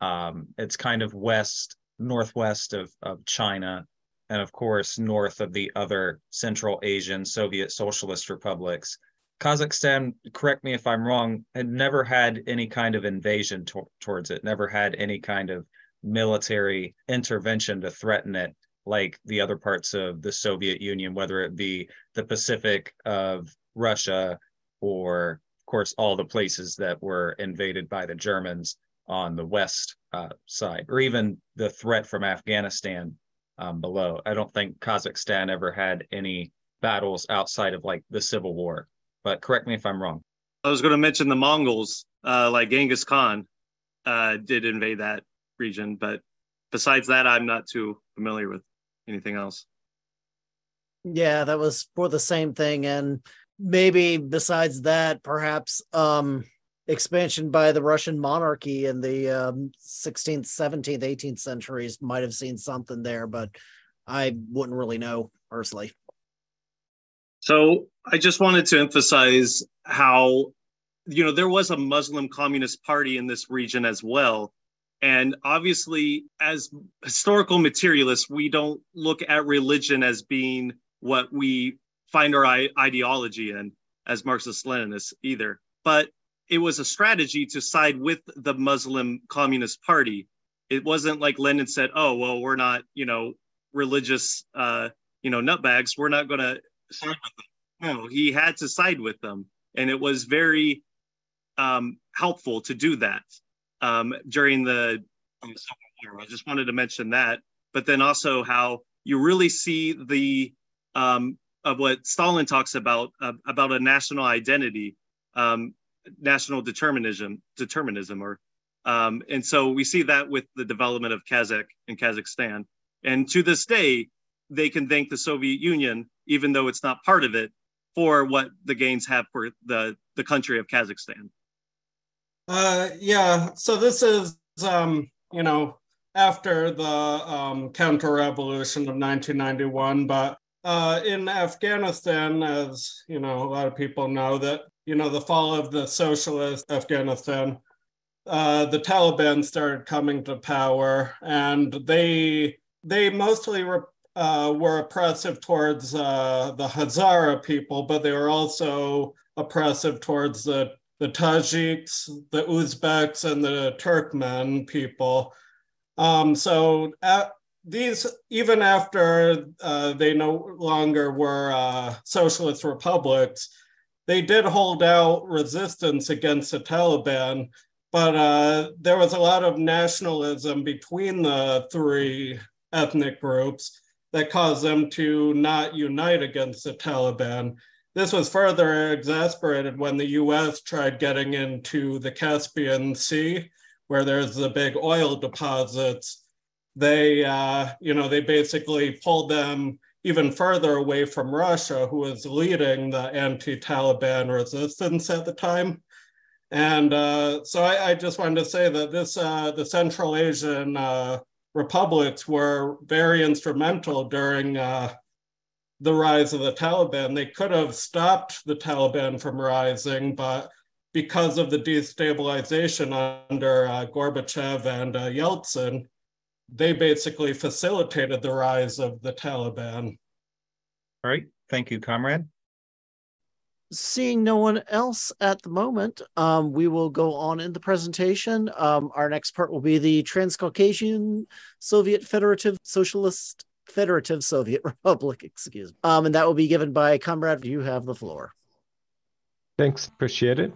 um, it's kind of west, northwest of, of China, and of course, north of the other Central Asian Soviet Socialist republics. Kazakhstan, correct me if I'm wrong, had never had any kind of invasion to- towards it, never had any kind of military intervention to threaten it like the other parts of the Soviet Union, whether it be the Pacific of Russia or, of course, all the places that were invaded by the Germans on the west uh, side, or even the threat from Afghanistan um, below. I don't think Kazakhstan ever had any battles outside of like the Civil War. But correct me if I'm wrong. I was going to mention the Mongols, uh, like Genghis Khan, uh, did invade that region, but besides that, I'm not too familiar with anything else. Yeah, that was for the same thing, and maybe besides that, perhaps um, expansion by the Russian monarchy in the um, 16th, 17th, 18th centuries might have seen something there, but I wouldn't really know personally. So I just wanted to emphasize how, you know, there was a Muslim Communist Party in this region as well. And obviously, as historical materialists, we don't look at religion as being what we find our ideology in as Marxist Leninists either. But it was a strategy to side with the Muslim Communist Party. It wasn't like Lenin said, "Oh, well, we're not, you know, religious, uh, you know, nutbags. We're not going to side with them." No, he had to side with them, and it was very um, helpful to do that um, during the Civil War. I just wanted to mention that, but then also how you really see the um, of what Stalin talks about uh, about a national identity. Um, national determinism determinism or um, and so we see that with the development of Kazakh and Kazakhstan. And to this day, they can thank the Soviet Union, even though it's not part of it, for what the gains have for the, the country of Kazakhstan. Uh, yeah, so this is, um, you know, after the um, counter revolution of 1991, but uh, in Afghanistan, as you know, a lot of people know that you know, the fall of the socialist Afghanistan, uh, the Taliban started coming to power, and they they mostly were, uh, were oppressive towards uh, the Hazara people, but they were also oppressive towards the the Tajiks, the Uzbeks, and the Turkmen people. Um, so at, these, even after uh, they no longer were uh, socialist republics, they did hold out resistance against the Taliban, but uh, there was a lot of nationalism between the three ethnic groups that caused them to not unite against the Taliban. This was further exasperated when the US tried getting into the Caspian Sea, where there's the big oil deposits. They, uh, you know, they basically pulled them even further away from Russia, who was leading the anti Taliban resistance at the time. And uh, so I, I, just wanted to say that this, uh, the Central Asian uh, republics were very instrumental during uh, the rise of the Taliban. They could have stopped the Taliban from rising, but because of the destabilization under uh, Gorbachev and Yeltsin, they basically facilitated the rise of the Taliban. All right. Thank you, comrade. Seeing no one else at the moment, um, we will go on in the presentation. Um, our next part will be the Transcaucasian Soviet Federative Socialist Federative Soviet Republic, excuse me. Um, and that will be given by Comrade. You have the floor. Thanks, appreciate it.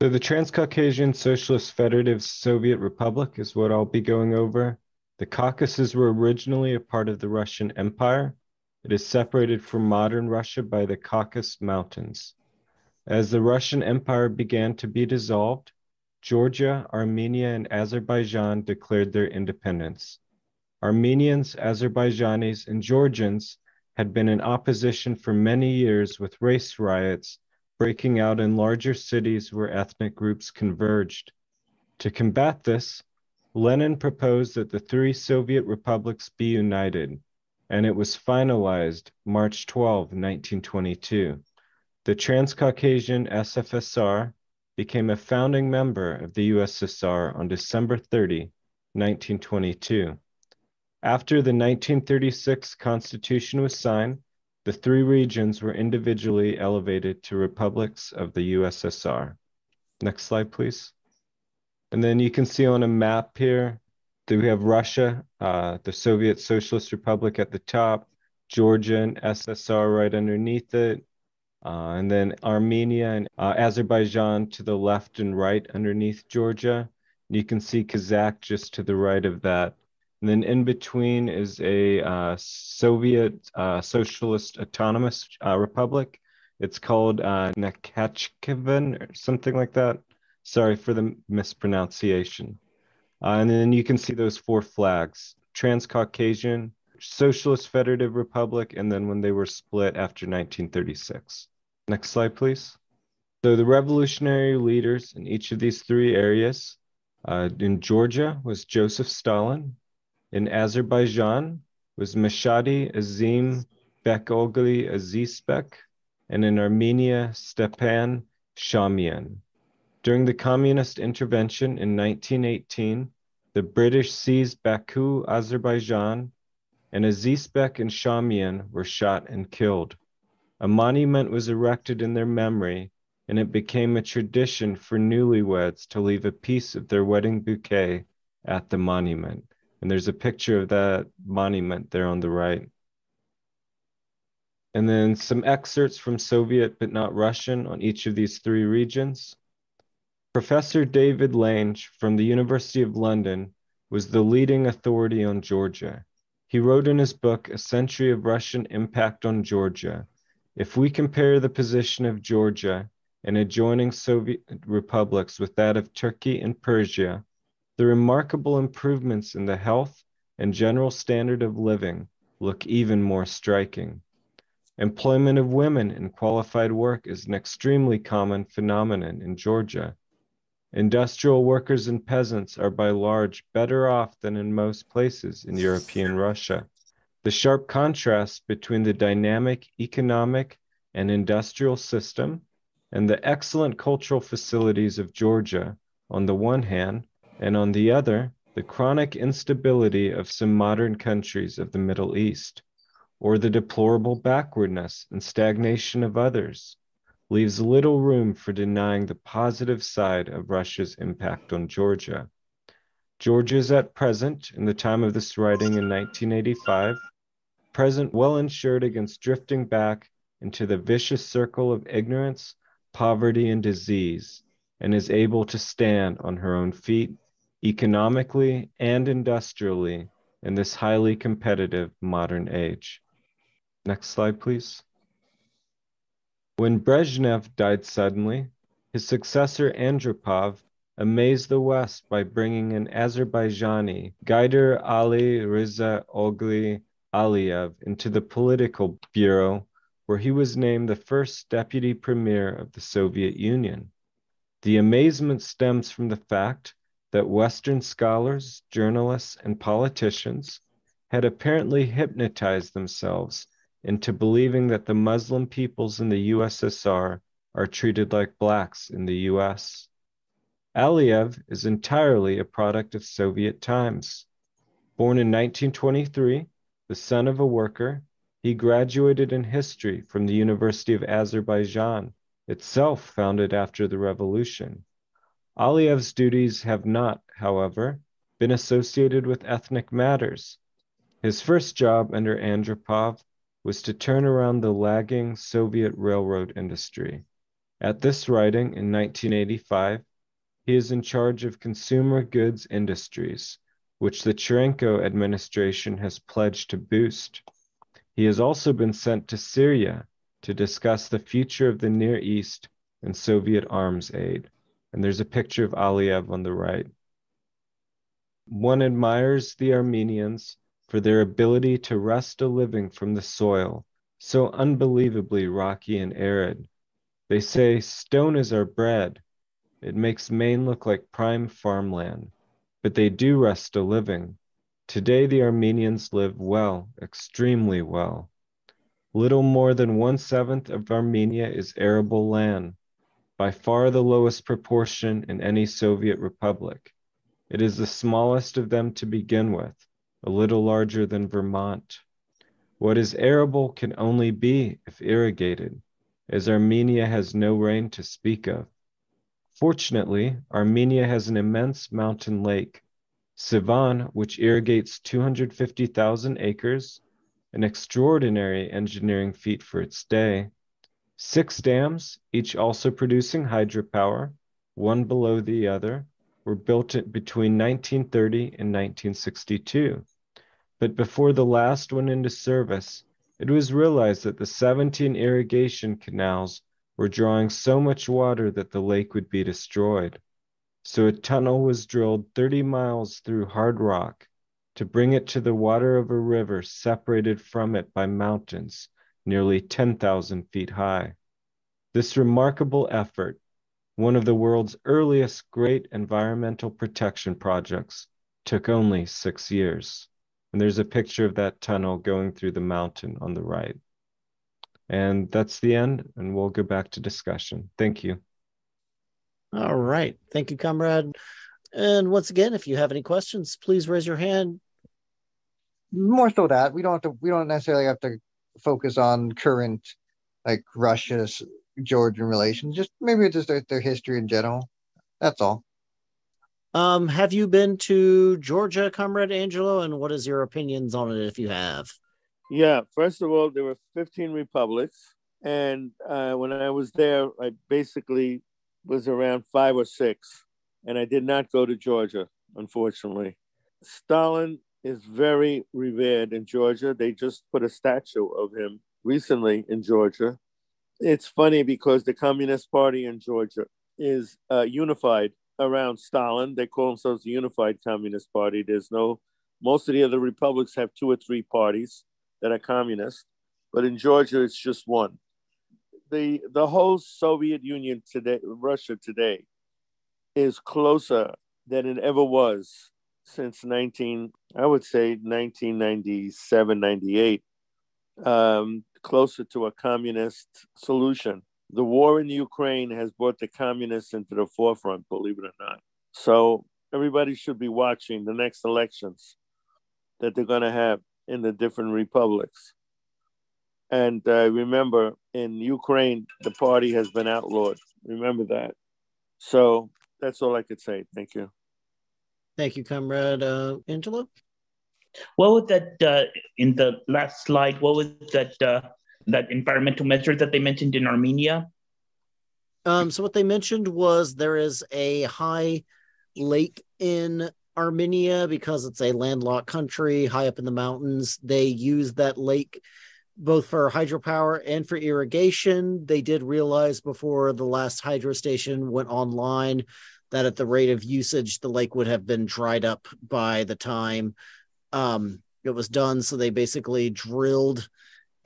So the Transcaucasian Socialist Federative Soviet Republic is what I'll be going over. The Caucasus were originally a part of the Russian Empire. It is separated from modern Russia by the Caucasus Mountains. As the Russian Empire began to be dissolved, Georgia, Armenia, and Azerbaijan declared their independence. Armenians, Azerbaijanis, and Georgians had been in opposition for many years with race riots breaking out in larger cities where ethnic groups converged. To combat this, Lenin proposed that the three Soviet republics be united, and it was finalized March 12, 1922. The Transcaucasian SFSR became a founding member of the USSR on December 30, 1922. After the 1936 Constitution was signed, the three regions were individually elevated to republics of the USSR. Next slide, please. And then you can see on a map here that we have Russia, uh, the Soviet Socialist Republic at the top, Georgia and SSR right underneath it, uh, and then Armenia and uh, Azerbaijan to the left and right underneath Georgia. And you can see Kazakh just to the right of that. And then in between is a uh, Soviet uh, Socialist Autonomous uh, Republic. It's called uh, or something like that. Sorry for the mispronunciation. Uh, and then you can see those four flags Transcaucasian, Socialist Federative Republic, and then when they were split after 1936. Next slide, please. So the revolutionary leaders in each of these three areas uh, in Georgia was Joseph Stalin, in Azerbaijan was Mashhadi Azim Bekogli Azizbek, and in Armenia, Stepan Shaumian. During the communist intervention in 1918, the British seized Baku, Azerbaijan, and Azizbek and Shaumian were shot and killed. A monument was erected in their memory, and it became a tradition for newlyweds to leave a piece of their wedding bouquet at the monument. And there's a picture of that monument there on the right. And then some excerpts from Soviet but not Russian on each of these three regions. Professor David Lang from the University of London was the leading authority on Georgia. He wrote in his book, A Century of Russian Impact on Georgia, if we compare the position of Georgia and adjoining Soviet republics with that of Turkey and Persia, the remarkable improvements in the health and general standard of living look even more striking. Employment of women in qualified work is an extremely common phenomenon in Georgia. Industrial workers and peasants are by large better off than in most places in European Russia. The sharp contrast between the dynamic economic and industrial system and the excellent cultural facilities of Georgia, on the one hand, and on the other, the chronic instability of some modern countries of the Middle East, or the deplorable backwardness and stagnation of others, leaves little room for denying the positive side of Russia's impact on Georgia. Georgia is at present, in the time of this writing in 1985, present well insured against drifting back into the vicious circle of ignorance, poverty, and disease, and is able to stand on her own feet economically and industrially in this highly competitive modern age. Next slide, please. When Brezhnev died suddenly, his successor Andropov amazed the West by bringing an Azerbaijani, Gaidar Ali Riza Ogli Aliyev, into the political bureau, where he was named the first deputy premier of the Soviet Union. The amazement stems from the fact that Western scholars, journalists, and politicians had apparently hypnotized themselves into believing that the Muslim peoples in the USSR are treated like blacks in the US. Aliyev is entirely a product of Soviet times. Born in 1923, the son of a worker, he graduated in history from the University of Azerbaijan, itself founded after the revolution. Aliyev's duties have not, however, been associated with ethnic matters. His first job under Andropov was to turn around the lagging Soviet railroad industry. At this writing in 1985, he is in charge of consumer goods industries, which the Chernenko administration has pledged to boost. He has also been sent to Syria to discuss the future of the Near East and Soviet arms aid. And there's a picture of Aliyev on the right. One admires the Armenians for their ability to wrest a living from the soil, so unbelievably rocky and arid. They say, Stone is our bread. It makes Maine look like prime farmland. But they do wrest a living. Today, the Armenians live well, extremely well. Little more than one seventh of Armenia is arable land, by far the lowest proportion in any Soviet republic. It is the smallest of them to begin with, a little larger than Vermont. What is arable can only be if irrigated, as Armenia has no rain to speak of. Fortunately, Armenia has an immense mountain lake, Sevan, which irrigates 250,000 acres, an extraordinary engineering feat for its day. Six dams, each also producing hydropower, one below the other, were built between 1930 and 1962. But before the last went into service, it was realized that the 17 irrigation canals were drawing so much water that the lake would be destroyed. So a tunnel was drilled 30 miles through hard rock to bring it to the water of a river separated from it by mountains nearly 10,000 feet high. This remarkable effort one of the world's earliest great environmental protection projects, took only six years. And there's a picture of that tunnel going through the mountain on the right. And that's the end, and we'll go back to discussion. Thank you. All right. Thank you, comrade. And once again, if you have any questions, please raise your hand. More so that we don't have to we don't necessarily have to focus on current like Russia's Georgian relations, just maybe just their, their history in general. That's all. Um, have you been to Georgia, Comrade Angelo? And what is your opinions on it if you have? Yeah, first of all, there were 15 republics. And uh, when I was there, I basically was around five or six. And I did not go to Georgia, unfortunately. Stalin is very revered in Georgia. They just put a statue of him recently in Georgia it's funny because the Communist Party in Georgia is uh, unified around Stalin. They call themselves the Unified Communist Party. There's no, most of the other republics have two or three parties that are communist, but in Georgia, it's just one. The, the whole Soviet Union today, Russia today, is closer than it ever was since 19, I would say 1997, 98. Um, closer to a communist solution. The war in Ukraine has brought the communists into the forefront, believe it or not. So everybody should be watching the next elections that they're going to have in the different republics. And uh, remember, in Ukraine, the party has been outlawed. Remember that. So that's all I could say. Thank you. Thank you, comrade uh, Angelo. What was that uh, in the last slide? What was that uh, that environmental measure that they mentioned in Armenia? Um, so what they mentioned was there is a high lake in Armenia because it's a landlocked country high up in the mountains. They use that lake both for hydropower and for irrigation. They did realize before the last hydro station went online that at the rate of usage, the lake would have been dried up by the time um, it was done. So they basically drilled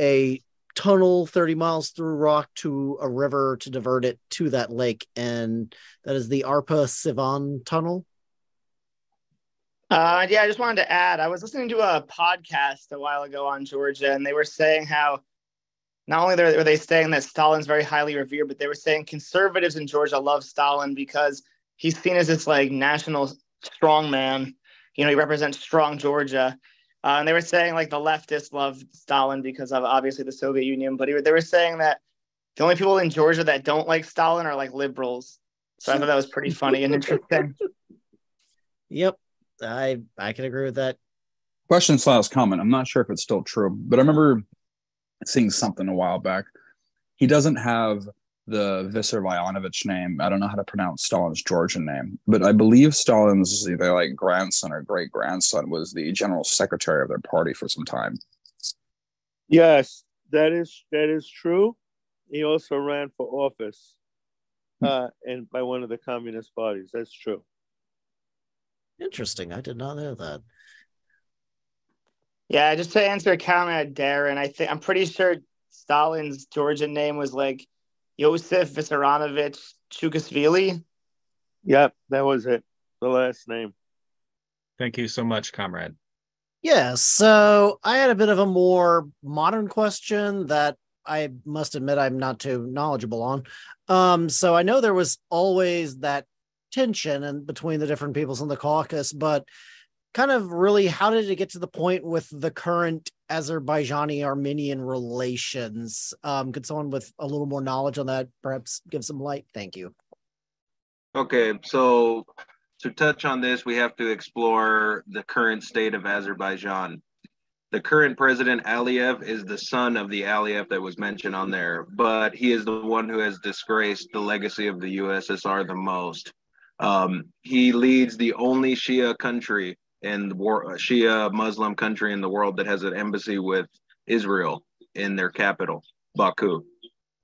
a tunnel 30 miles through rock to a river to divert it to that lake. And that is the Arpa Sevan tunnel. Uh, yeah, I just wanted to add I was listening to a podcast a while ago on Georgia, and they were saying how not only were they saying that Stalin's very highly revered, but they were saying conservatives in Georgia love Stalin because he's seen as this like national strongman you know, he represents strong Georgia. Uh, and they were saying like the leftists love Stalin because of obviously the Soviet Union, but he, they were saying that the only people in Georgia that don't like Stalin are like liberals. So I thought that was pretty funny and interesting. Yep, I I can agree with that. Question slash comment. I'm not sure if it's still true, but I remember seeing something a while back. He doesn't have the Vissarionovich name. I don't know how to pronounce Stalin's Georgian name, but I believe Stalin's either like grandson or great grandson was the general secretary of their party for some time. Yes, that is that is true. He also ran for office, uh, and by one of the communist parties. That's true. Interesting. I did not know that. Yeah, just to answer a comment, Darren, I think I'm pretty sure Stalin's Georgian name was like Yosef Vissarionovich Chukasvili. Yep, that was it. The last name. Thank you so much, comrade. Yeah, so I had a bit of a more modern question that I must admit I'm not too knowledgeable on. Um, so I know there was always that tension and between the different peoples in the Caucasus, but kind of really how did it get to the point with the current Azerbaijani Armenian relations? Um, could someone with a little more knowledge on that perhaps give some light? Thank you. Okay, so to touch on this, we have to explore the current state of Azerbaijan. The current president, Aliyev, is the son of the Aliyev that was mentioned on there, but he is the one who has disgraced the legacy of the USSR the most. Um, he leads the only Shia country in the war, Shia Muslim country in the world that has an embassy with Israel in their capital, Baku.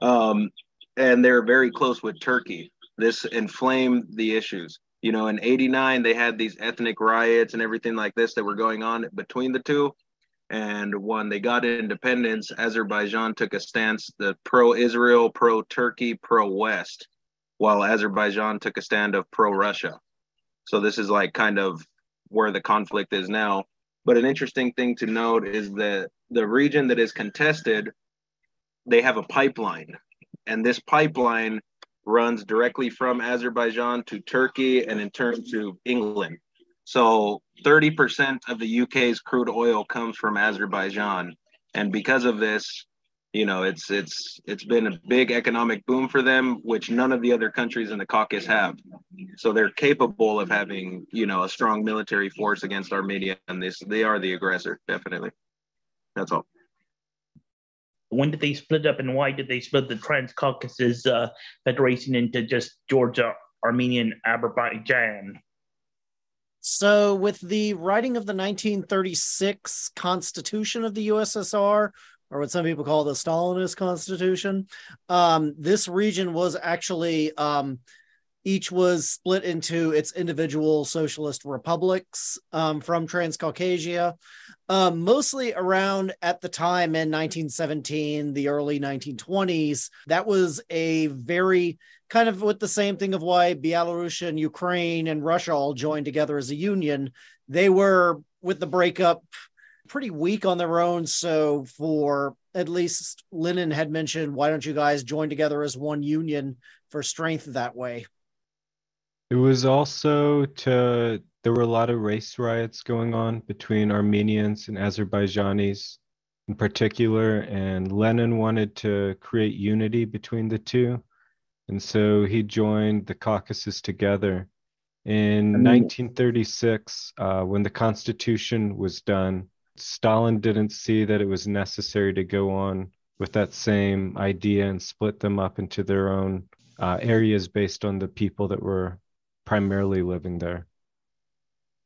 Um, and they're very close with Turkey. This inflamed the issues. You know, in 89, they had these ethnic riots and everything like this that were going on between the two. And when they got independence, Azerbaijan took a stance the pro Israel, pro Turkey, pro West, while Azerbaijan took a stand of pro Russia. So this is like kind of where the conflict is now. But an interesting thing to note is that the region that is contested, they have a pipeline, and this pipeline runs directly from Azerbaijan to Turkey and in turn to England. So 30% of the UK's crude oil comes from Azerbaijan. And because of this, you know, it's it's it's been a big economic boom for them, which none of the other countries in the Caucasus have. So they're capable of having, you know, a strong military force against Armenia, and this they are the aggressor, definitely. That's all. When did they split up, and why did they split the Transcaucasus uh, Federation into just Georgia, Armenian, Azerbaijan? So, with the writing of the 1936 Constitution of the USSR, or what some people call the Stalinist Constitution, um, this region was actually um, each was split into its individual socialist republics um, from Transcaucasia, um, mostly around at the time in 1917, the early 1920s. That was a very kind of with the same thing of why Belarus and Ukraine and Russia all joined together as a union. They were with the breakup pretty weak on their own. So for at least Lenin had mentioned, why don't you guys join together as one union for strength that way? It was also to there were a lot of race riots going on between Armenians and Azerbaijanis in particular, and Lenin wanted to create unity between the two. And so he joined the Caucasus together. In 1936, uh, when the Constitution was done, Stalin didn't see that it was necessary to go on with that same idea and split them up into their own uh, areas based on the people that were primarily living there.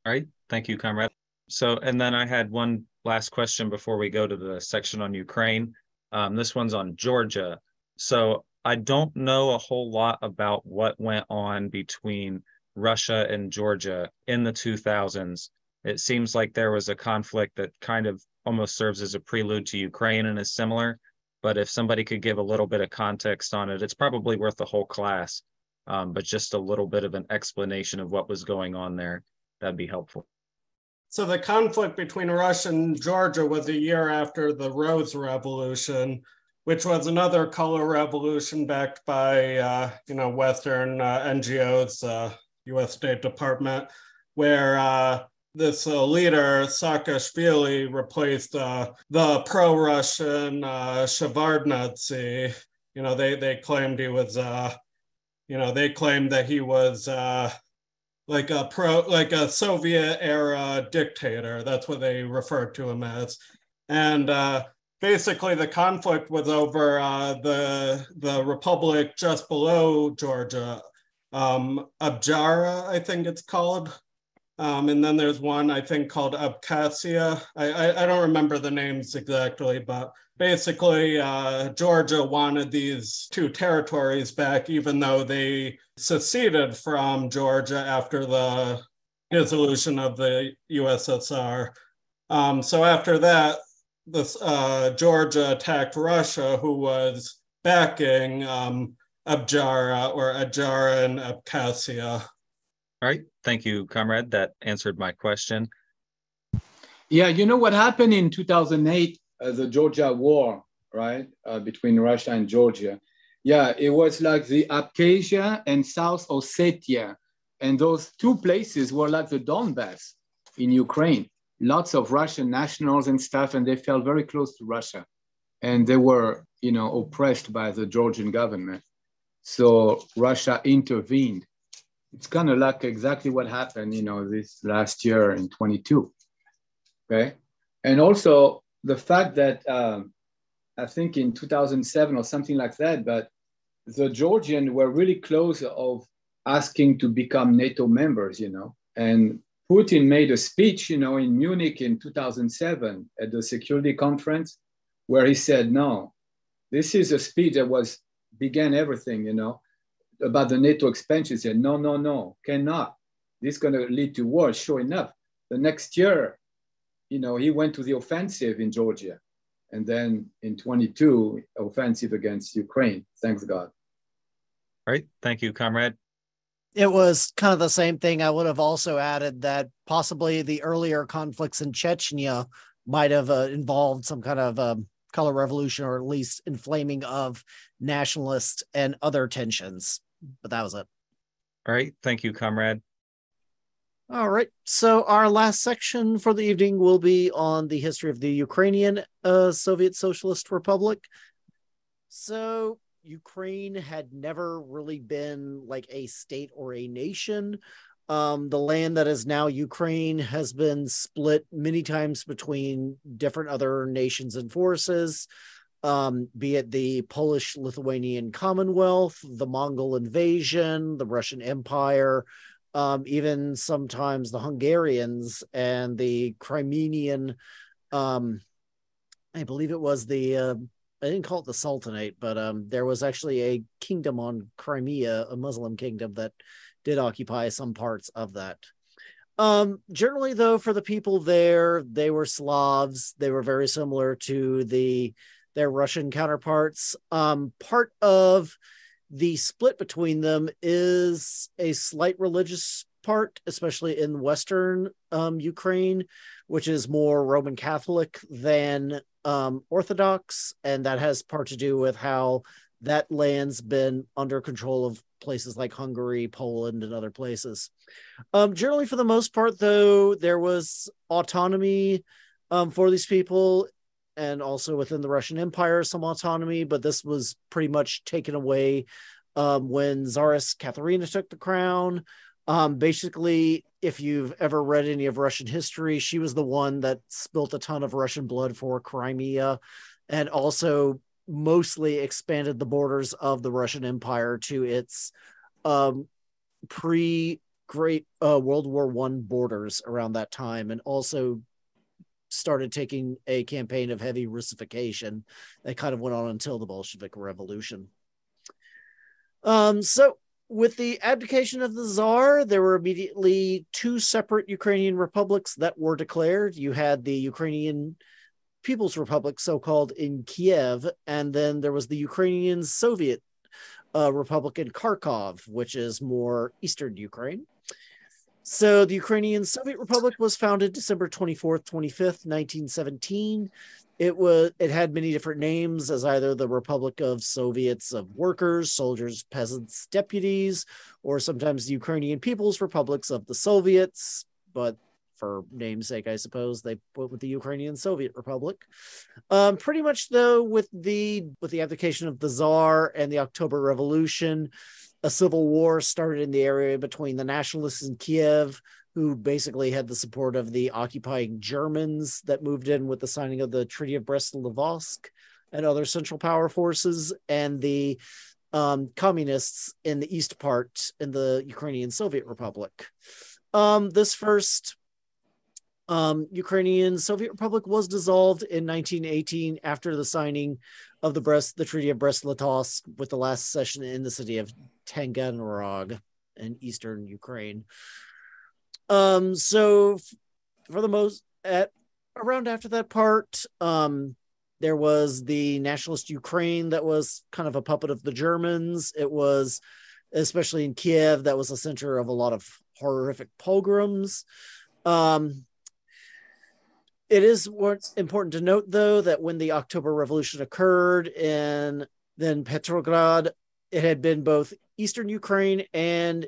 All right. Thank you, comrade. So, and then I had one last question before we go to the section on Ukraine. Um, this one's on Georgia. So, I don't know a whole lot about what went on between Russia and Georgia in the 2000s. It seems like there was a conflict that kind of almost serves as a prelude to Ukraine and is similar. But if somebody could give a little bit of context on it, it's probably worth the whole class. Um, but just a little bit of an explanation of what was going on there, that'd be helpful. So the conflict between Russia and Georgia was a year after the Rose Revolution, which was another color revolution backed by uh, you know Western uh, NGOs, uh, U.S. State Department, where uh, this uh, leader Saakashvili replaced uh, the pro-Russian uh, Shevardnadze. You know, they they claimed he was, uh, you know, they claimed that he was uh, like a pro, like a Soviet era dictator. That's what they referred to him as, and uh, basically the conflict was over uh, the the republic just below Georgia, um, Abjara, I think it's called. Um, and then there's one I think called Abkhazia. I, I, I don't remember the names exactly, but basically uh, Georgia wanted these two territories back, even though they seceded from Georgia after the dissolution of the USSR. Um, so after that, this uh, Georgia attacked Russia, who was backing um, Abjara or Adjara and Abkhazia. All right. Thank you, comrade. That answered my question. Yeah, you know what happened in 2008, uh, the Georgia war, right, uh, between Russia and Georgia. Yeah, it was like the Abkhazia and South Ossetia. And those two places were like the Donbass in Ukraine. Lots of Russian nationals and stuff, and they felt very close to Russia. And they were, you know, oppressed by the Georgian government. So Russia intervened. It's kind of like exactly what happened, you know, this last year in 22. Okay. And also the fact that um, I think in 2007 or something like that, but the Georgians were really close of asking to become NATO members, you know. And Putin made a speech, you know, in Munich in 2007 at the security conference where he said, no, this is a speech that was began everything, you know, about the NATO expansion. He said, no, no, no, cannot. This is going to lead to war. Sure enough, the next year, you know, he went to the offensive in Georgia. And then in 22, offensive against Ukraine. Thanks God. All right. Thank you, comrade. It was kind of the same thing. I would have also added that possibly the earlier conflicts in Chechnya might have uh, involved some kind of um, color revolution or at least inflaming of nationalist and other tensions. But that was it. All right. Thank you, comrade. All right. So our last section for the evening will be on the history of the Ukrainian uh, Soviet Socialist Republic. So Ukraine had never really been like a state or a nation. Um, the land that is now Ukraine has been split many times between different other nations and forces, um, be it the Polish Lithuanian Commonwealth, the Mongol invasion, the Russian Empire, um, even sometimes the Hungarians and the Crimean. Um, I believe it was the uh, I didn't call it the Sultanate, but um, there was actually a kingdom on Crimea, a Muslim kingdom that did occupy some parts of that. Um, generally, though, for the people there, they were Slavs. They were very similar to the their Russian counterparts. Um, part of the split between them is a slight religious part, especially in Western um, Ukraine, which is more Roman Catholic than um, Orthodox. And that has part to do with how that land's been under control of places like Hungary, Poland, and other places. Um, generally, for the most part, though, there was autonomy um, for these people and also within the Russian Empire, some autonomy, but this was pretty much taken away um, when Tsarist Katharina took the crown. Um, basically, if you've ever read any of Russian history, she was the one that spilt a ton of Russian blood for Crimea and also mostly expanded the borders of the Russian Empire to its um, pre Great uh, World War One borders around that time, and also started taking a campaign of heavy Russification that kind of went on until the Bolshevik Revolution. Um, so with the abdication of the Tsar, there were immediately two separate Ukrainian republics that were declared. You had the Ukrainian People's Republic, so called, in Kiev, and then there was the Ukrainian Soviet uh, Republic in Kharkov, which is more eastern Ukraine. So the Ukrainian Soviet Republic was founded December 24th, 25th, 1917 it was it had many different names as either the republic of soviets of workers soldiers peasants deputies or sometimes the ukrainian people's republics of the soviets but for namesake, I suppose they went with the Ukrainian Soviet Republic. Um, pretty much though, with the with the abdication of the Tsar and the October Revolution, a civil war started in the area between the nationalists in Kiev, who basically had the support of the occupying Germans that moved in with the signing of the Treaty of Brest-Litovsk and other Central Power forces, and the um, communists in the east part in the Ukrainian Soviet Republic. Um, this first um, Ukrainian Soviet Republic was dissolved in 1918 after the signing of the Brest, the Treaty of Brest-Litovsk, with the last session in the city of Taganrog in eastern Ukraine. Um, so, for the most, at around after that part, um, there was the nationalist Ukraine that was kind of a puppet of the Germans. It was, especially in Kiev, that was a center of a lot of horrific pogroms. Um, it is important to note, though, that when the October Revolution occurred in then Petrograd, it had been both Eastern Ukraine and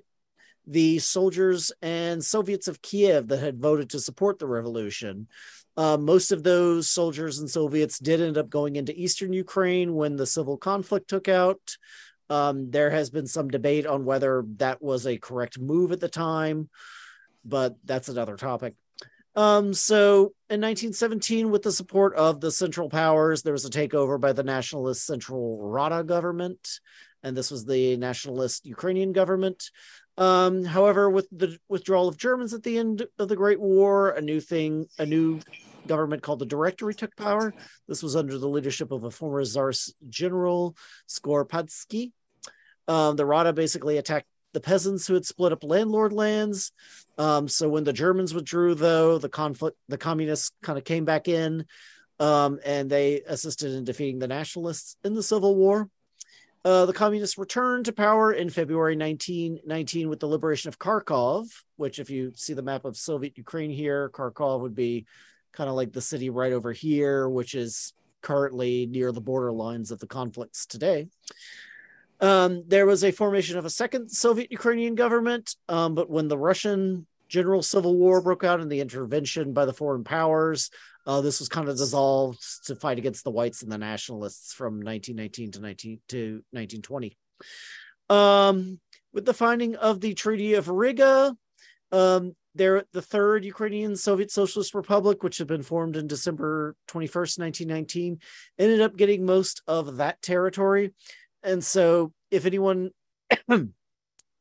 the soldiers and Soviets of Kiev that had voted to support the revolution. Uh, most of those soldiers and Soviets did end up going into Eastern Ukraine when the civil conflict took out. Um, there has been some debate on whether that was a correct move at the time, but that's another topic. Um, so in 1917, with the support of the Central Powers, there was a takeover by the nationalist Central Rada government, and this was the nationalist Ukrainian government. Um, however, with the withdrawal of Germans at the end of the Great War, a new thing, a new government called the Directory took power. This was under the leadership of a former Tsar general, Skoropadsky. Um, the Rada basically attacked the peasants who had split up landlord lands. Um, so when the Germans withdrew, though, the conflict, the communists kind of came back in, um, and they assisted in defeating the nationalists in the Civil War. Uh, the communists returned to power in February 1919 with the liberation of Kharkov, which, if you see the map of Soviet Ukraine here, Kharkov would be kind of like the city right over here, which is currently near the border lines of the conflicts today. Um, there was a formation of a second Soviet Ukrainian government, um, but when the Russian general civil war broke out and the intervention by the foreign powers, uh, this was kind of dissolved to fight against the whites and the nationalists from 1919 to 19 to 1920. Um, with the finding of the Treaty of Riga, um, there the third Ukrainian Soviet Socialist Republic, which had been formed in December 21st, 1919, ended up getting most of that territory. And so, if anyone,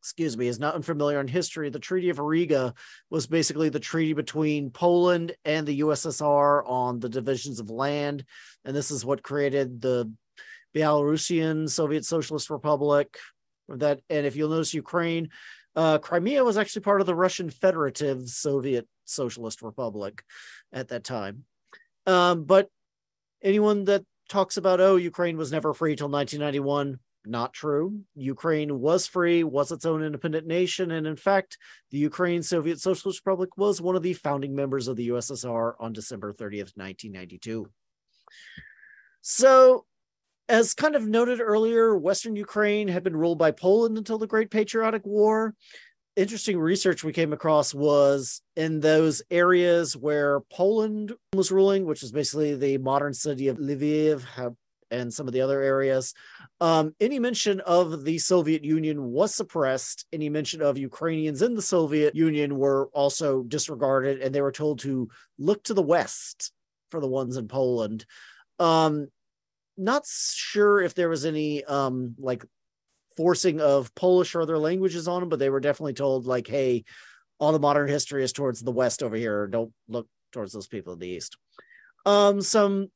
excuse me, is not unfamiliar in history, the Treaty of Riga was basically the treaty between Poland and the USSR on the divisions of land. And this is what created the Belarusian Soviet Socialist Republic. That, and if you'll notice, Ukraine, uh, Crimea was actually part of the Russian Federative Soviet Socialist Republic at that time. Um, but anyone that talks about, oh, Ukraine was never free till 1991. Not true. Ukraine was free, was its own independent nation. And in fact, the Ukraine Soviet Socialist Republic was one of the founding members of the USSR on December 30th, 1992. So, as kind of noted earlier, Western Ukraine had been ruled by Poland until the Great Patriotic War interesting research we came across was in those areas where Poland was ruling, which is basically the modern city of Lviv and some of the other areas. Um, any mention of the Soviet Union was suppressed. Any mention of Ukrainians in the Soviet Union were also disregarded, and they were told to look to the West for the ones in Poland. Um, not sure if there was any um, like forcing of Polish or other languages on them, but they were definitely told like, hey, all the modern history is towards the west over here. Don't look towards those people in the east. Um, some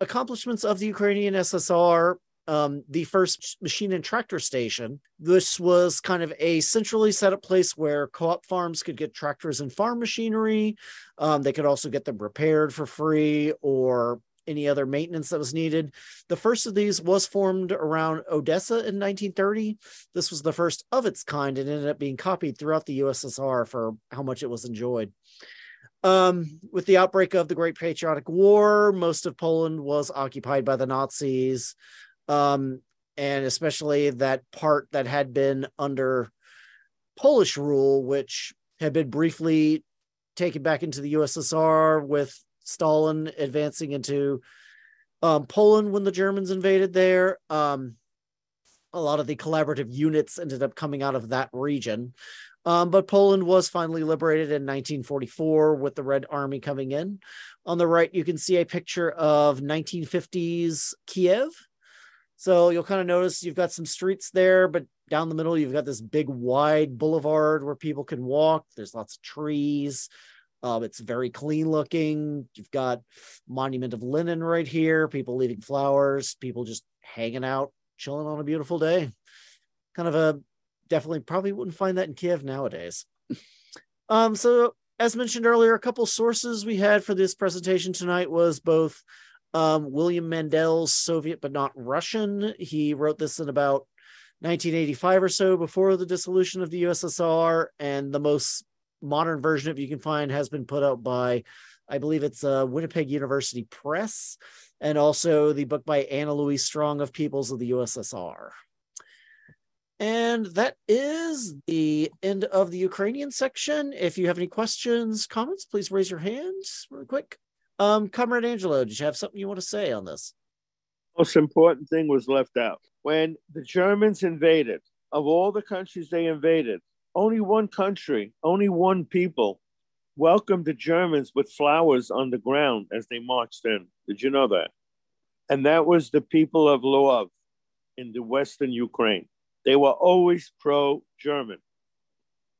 accomplishments of the Ukrainian SSR. Um, the first machine and tractor station. This was kind of a centrally set up place where co-op farms could get tractors and farm machinery. Um, they could also get them repaired for free or any other maintenance that was needed. The first of these was formed around Odessa in 1930. This was the first of its kind and ended up being copied throughout the USSR for how much it was enjoyed. Um, with the outbreak of the Great Patriotic War, most of Poland was occupied by the Nazis, um, and especially that part that had been under Polish rule, which had been briefly taken back into the USSR with Stalin advancing into um, Poland when the Germans invaded there. Um, a lot of the collaborative units ended up coming out of that region. Um, but Poland was finally liberated in 1944 with the Red Army coming in. On the right, you can see a picture of 1950s Kiev. So you'll kind of notice you've got some streets there, but down the middle, you've got this big wide boulevard where people can walk. There's lots of trees. Um, it's very clean looking. You've got Monument of Lenin right here, people leaving flowers, people just hanging out, chilling on a beautiful day. Kind of a definitely probably wouldn't find that in Kiev nowadays. um, so as mentioned earlier, a couple sources we had for this presentation tonight was both um, William Mandel's Soviet but not Russian. He wrote this in about 1985 or so before the dissolution of the USSR, and the most modern version of you can find has been put out by, I believe it's uh, Winnipeg University Press, and also the book by Anna Louise Strong of Peoples of the USSR. And that is the end of the Ukrainian section. If you have any questions, comments, please raise your hands real quick. Um, Comrade Angelo, did you have something you want to say on this? Most important thing was left out. When the Germans invaded, of all the countries they invaded, only one country, only one people welcomed the Germans with flowers on the ground as they marched in. Did you know that? And that was the people of Lvov in the Western Ukraine. They were always pro German.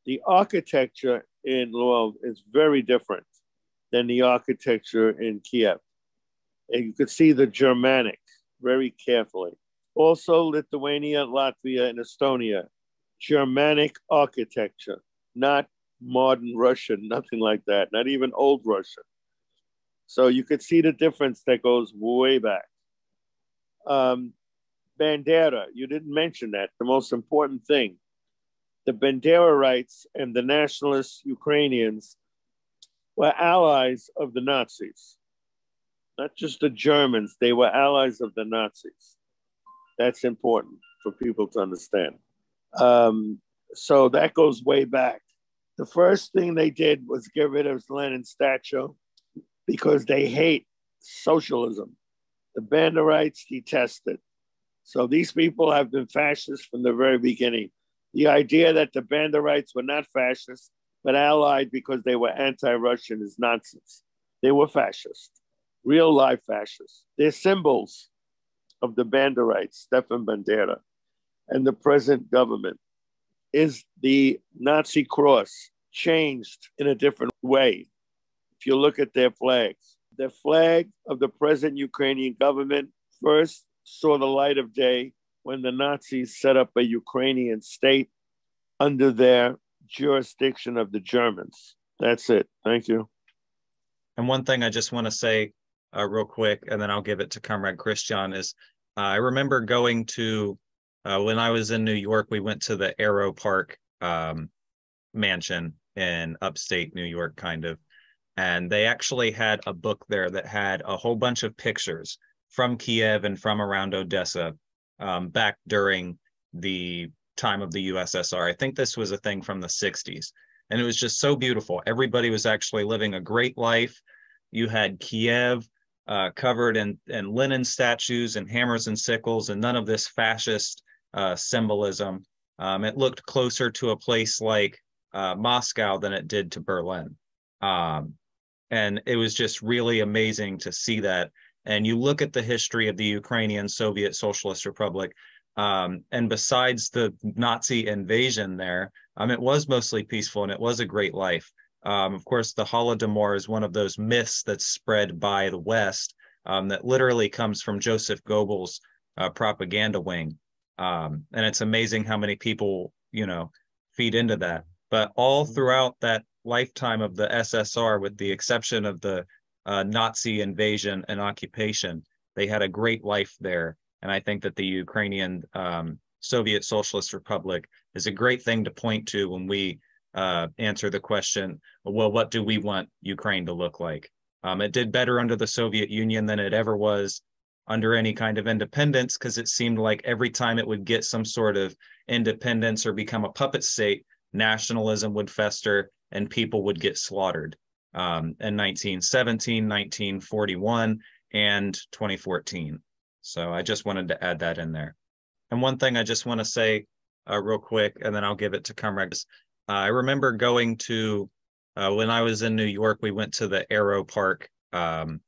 The architecture in Lvov is very different than the architecture in Kiev. And you could see the Germanic very carefully. Also, Lithuania, Latvia, and Estonia, Germanic architecture, not modern Russian, nothing like that, not even old Russian. So you could see the difference that goes way back. Um, Bandera, you didn't mention that, the most important thing. The Banderaites and the nationalist Ukrainians were allies of the Nazis, not just the Germans, they were allies of the Nazis. That's important for people to understand. Um, so that goes way back. The first thing they did was get rid of Lenin's statue because they hate socialism. The Banderites detest it. So these people have been fascists from the very beginning. The idea that the Banderites were not fascists, but allied because they were anti Russian is nonsense. They were fascists, real life fascists. They're symbols of the Banderites, Stefan Bandera, and the present government. Is the Nazi cross changed in a different way? If you look at their flags, the flag of the present Ukrainian government first saw the light of day when the Nazis set up a Ukrainian state under their jurisdiction of the Germans. That's it. Thank you. And one thing I just want to say uh, real quick, and then I'll give it to Comrade Christian, is uh, I remember going to, uh, when I was in New York, we went to the Arrow Park um, mansion in upstate New York, kind of. And they actually had a book there that had a whole bunch of pictures from Kiev and from around Odessa um, back during the time of the USSR. I think this was a thing from the 60s. And it was just so beautiful. Everybody was actually living a great life. You had Kiev uh, covered in, in Lenin statues and hammers and sickles, and none of this fascist uh, symbolism. Um, it looked closer to a place like uh, Moscow than it did to Berlin. Um, and it was just really amazing to see that and you look at the history of the Ukrainian Soviet Socialist Republic, um, and besides the Nazi invasion there, um, it was mostly peaceful and it was a great life. Um, of course, the Holodomor is one of those myths that's spread by the West um, that literally comes from Joseph Goebbels' uh, propaganda wing. Um, and it's amazing how many people, you know, feed into that. But all mm-hmm. throughout that lifetime of the SSR, with the exception of the uh, Nazi invasion and occupation. They had a great life there. And I think that the Ukrainian um, Soviet Socialist Republic is a great thing to point to when we uh, answer the question well, what do we want Ukraine to look like? Um, it did better under the Soviet Union than it ever was under any kind of independence because it seemed like every time it would get some sort of independence or become a puppet state, nationalism would fester and people would get slaughtered. um, in 1917, 1941, and 2014. So I just wanted to add that in there. And one thing I just want to say uh, real quick, and then I'll give it to comrades. Uh, I remember going to uh, when I was in New York. We went to the Arrow Park um,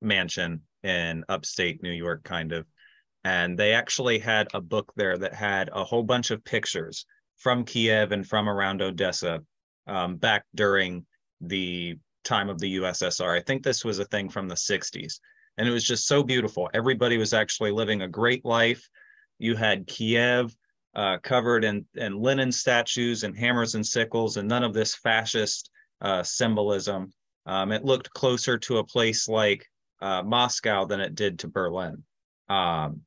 mansion in upstate New York, kind of, and they actually had a book there that had a whole bunch of pictures from Kiev and from around Odessa um, back during the time of the USSR. I think this was a thing from the 60s. And it was just so beautiful. Everybody was actually living a great life. You had Kiev uh, covered in, in Lenin statues and hammers and sickles, and none of this fascist uh, symbolism. Um, it looked closer to a place like uh, Moscow than it did to Berlin. Um,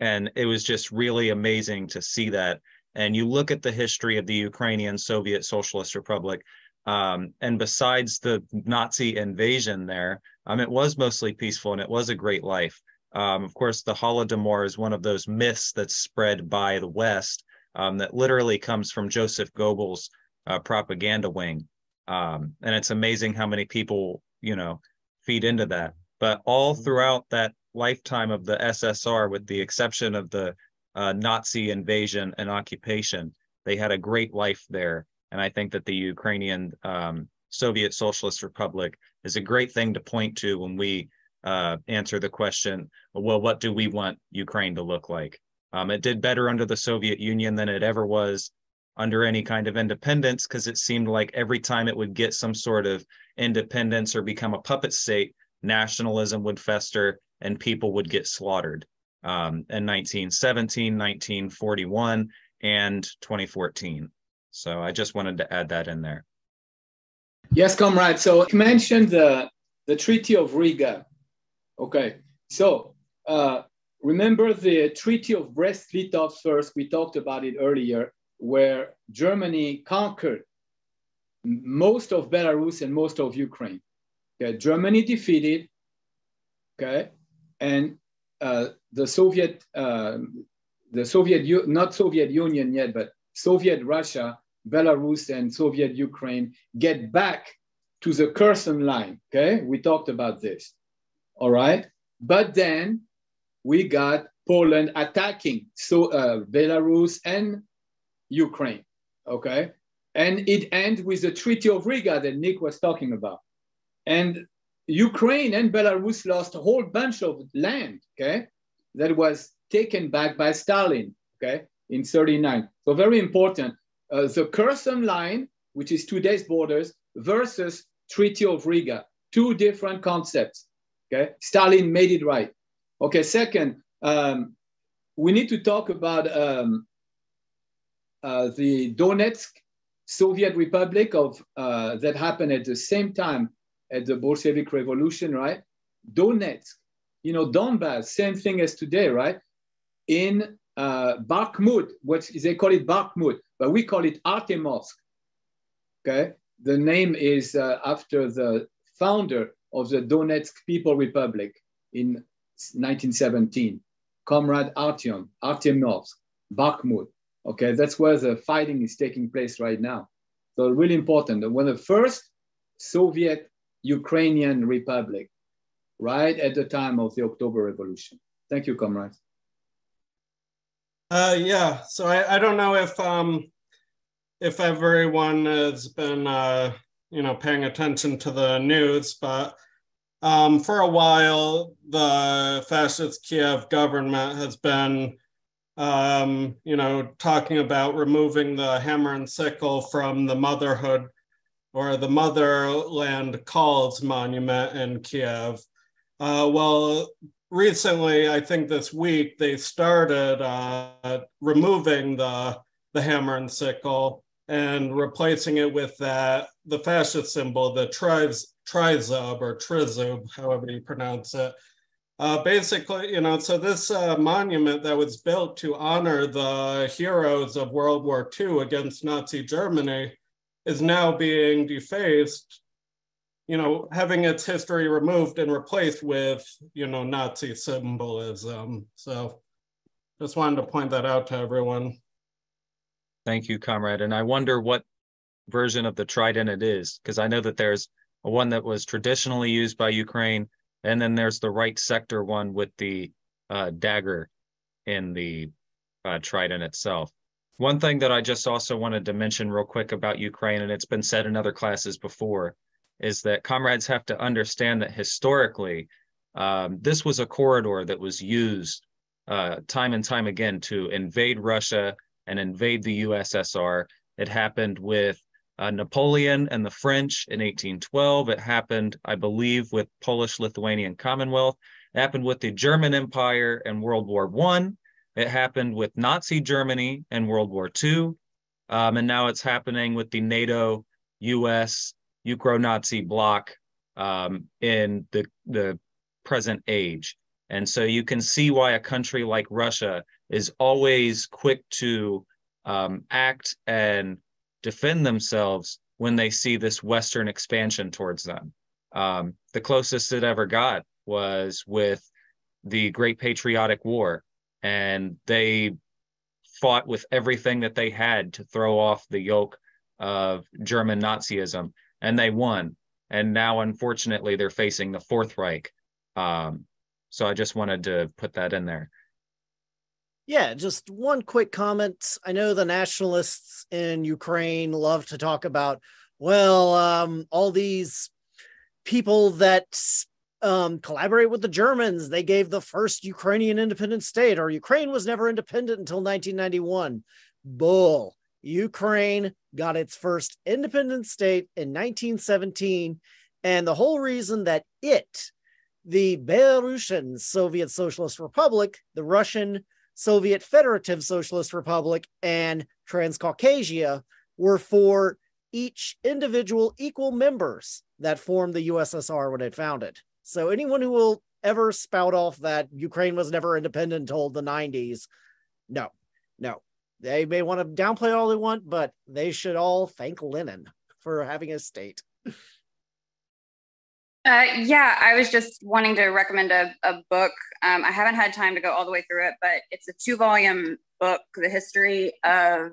and it was just really amazing to see that. And you look at the history of the Ukrainian Soviet Socialist Republic, um, and besides the Nazi invasion there, um, it was mostly peaceful and it was a great life. Um, of course, the Holodomor is one of those myths that's spread by the West um, that literally comes from Joseph Goebbels' uh, propaganda wing. Um, and it's amazing how many people, you know, feed into that. But all mm-hmm. throughout that lifetime of the SSR, with the exception of the uh, Nazi invasion and occupation, they had a great life there. And I think that the Ukrainian um, Soviet Socialist Republic is a great thing to point to when we uh, answer the question, well, what do we want Ukraine to look like? Um, it did better under the Soviet Union than it ever was under any kind of independence because it seemed like every time it would get some sort of independence or become a puppet state, nationalism would fester and people would get slaughtered um, in 1917, 1941, and 2014. So I just wanted to add that in there. Yes, comrade. So you mentioned the, the Treaty of Riga. Okay. So uh, remember the Treaty of Brest-Litovsk first. We talked about it earlier, where Germany conquered most of Belarus and most of Ukraine. Okay. Germany defeated. Okay. And uh, the Soviet, uh, the Soviet, not Soviet Union yet, but Soviet Russia, Belarus, and Soviet Ukraine get back to the Curzon line. Okay, we talked about this. All right, but then we got Poland attacking so uh, Belarus and Ukraine. Okay, and it ends with the Treaty of Riga that Nick was talking about, and Ukraine and Belarus lost a whole bunch of land. Okay, that was taken back by Stalin. Okay, in 39. So very important. Uh, the Curzon line, which is today's borders, versus Treaty of Riga, two different concepts. Okay, Stalin made it right. Okay, second, um, we need to talk about um, uh, the Donetsk Soviet Republic of uh, that happened at the same time at the Bolshevik Revolution, right? Donetsk, you know, Donbass, same thing as today, right? In uh, Bakhmut, what they call it Bakhmut, but we call it Artemovsk. Okay, the name is uh, after the founder of the Donetsk People Republic in 1917, Comrade Artyom, Artemovsk, Bakhmut. Okay, that's where the fighting is taking place right now. So really important. When the first Soviet Ukrainian Republic, right at the time of the October Revolution. Thank you, comrades. Uh, yeah, so I, I don't know if um, if everyone has been uh, you know paying attention to the news, but um, for a while the fascist Kiev government has been um, you know talking about removing the hammer and sickle from the motherhood or the motherland calls monument in Kiev. Uh, well, recently, I think this week, they started uh, removing the, the hammer and sickle and replacing it with that the fascist symbol, the triz, trizub or trizub, however you pronounce it. Uh, basically, you know, so this uh, monument that was built to honor the heroes of World War II against Nazi Germany is now being defaced you know, having its history removed and replaced with, you know, Nazi symbolism. So just wanted to point that out to everyone. Thank you, comrade. And I wonder what version of the trident it is, because I know that there's one that was traditionally used by Ukraine, and then there's the right sector one with the uh, dagger in the uh, trident itself. One thing that I just also wanted to mention real quick about Ukraine, and it's been said in other classes before, is that comrades have to understand that historically, um, this was a corridor that was used uh, time and time again to invade Russia and invade the USSR. It happened with uh, Napoleon and the French in 1812. It happened, I believe, with Polish-Lithuanian Commonwealth. It happened with the German Empire in World War One. It happened with Nazi Germany in World War II. Um, and now it's happening with the NATO, US, Ukro-Nazi bloc um, in the, the present age. And so you can see why a country like Russia is always quick to um, act and defend themselves when they see this Western expansion towards them. Um, the closest it ever got was with the Great Patriotic War, and they fought with everything that they had to throw off the yoke of German Nazism, and they won. And now, unfortunately, they're facing the Fourth Reich. Um, so I just wanted to put that in there. Yeah, just one quick comment. I know the nationalists in Ukraine love to talk about, well, um, all these people that um, collaborate with the Germans. They gave the first Ukrainian independent state, or Ukraine was never independent until 1991. Bull. Ukraine got its first independent state in 1917. And the whole reason that it, the Belarusian Soviet Socialist Republic, the Russian Soviet Federative Socialist Republic, and Transcaucasia were for each individual equal members that formed the USSR when it founded. So anyone who will ever spout off that Ukraine was never independent until the 90s, no, no. They may want to downplay all they want, but they should all thank Lenin for having a state. Uh, yeah, I was just wanting to recommend a, a book. Um, I haven't had time to go all the way through it, but it's a two volume book, The History of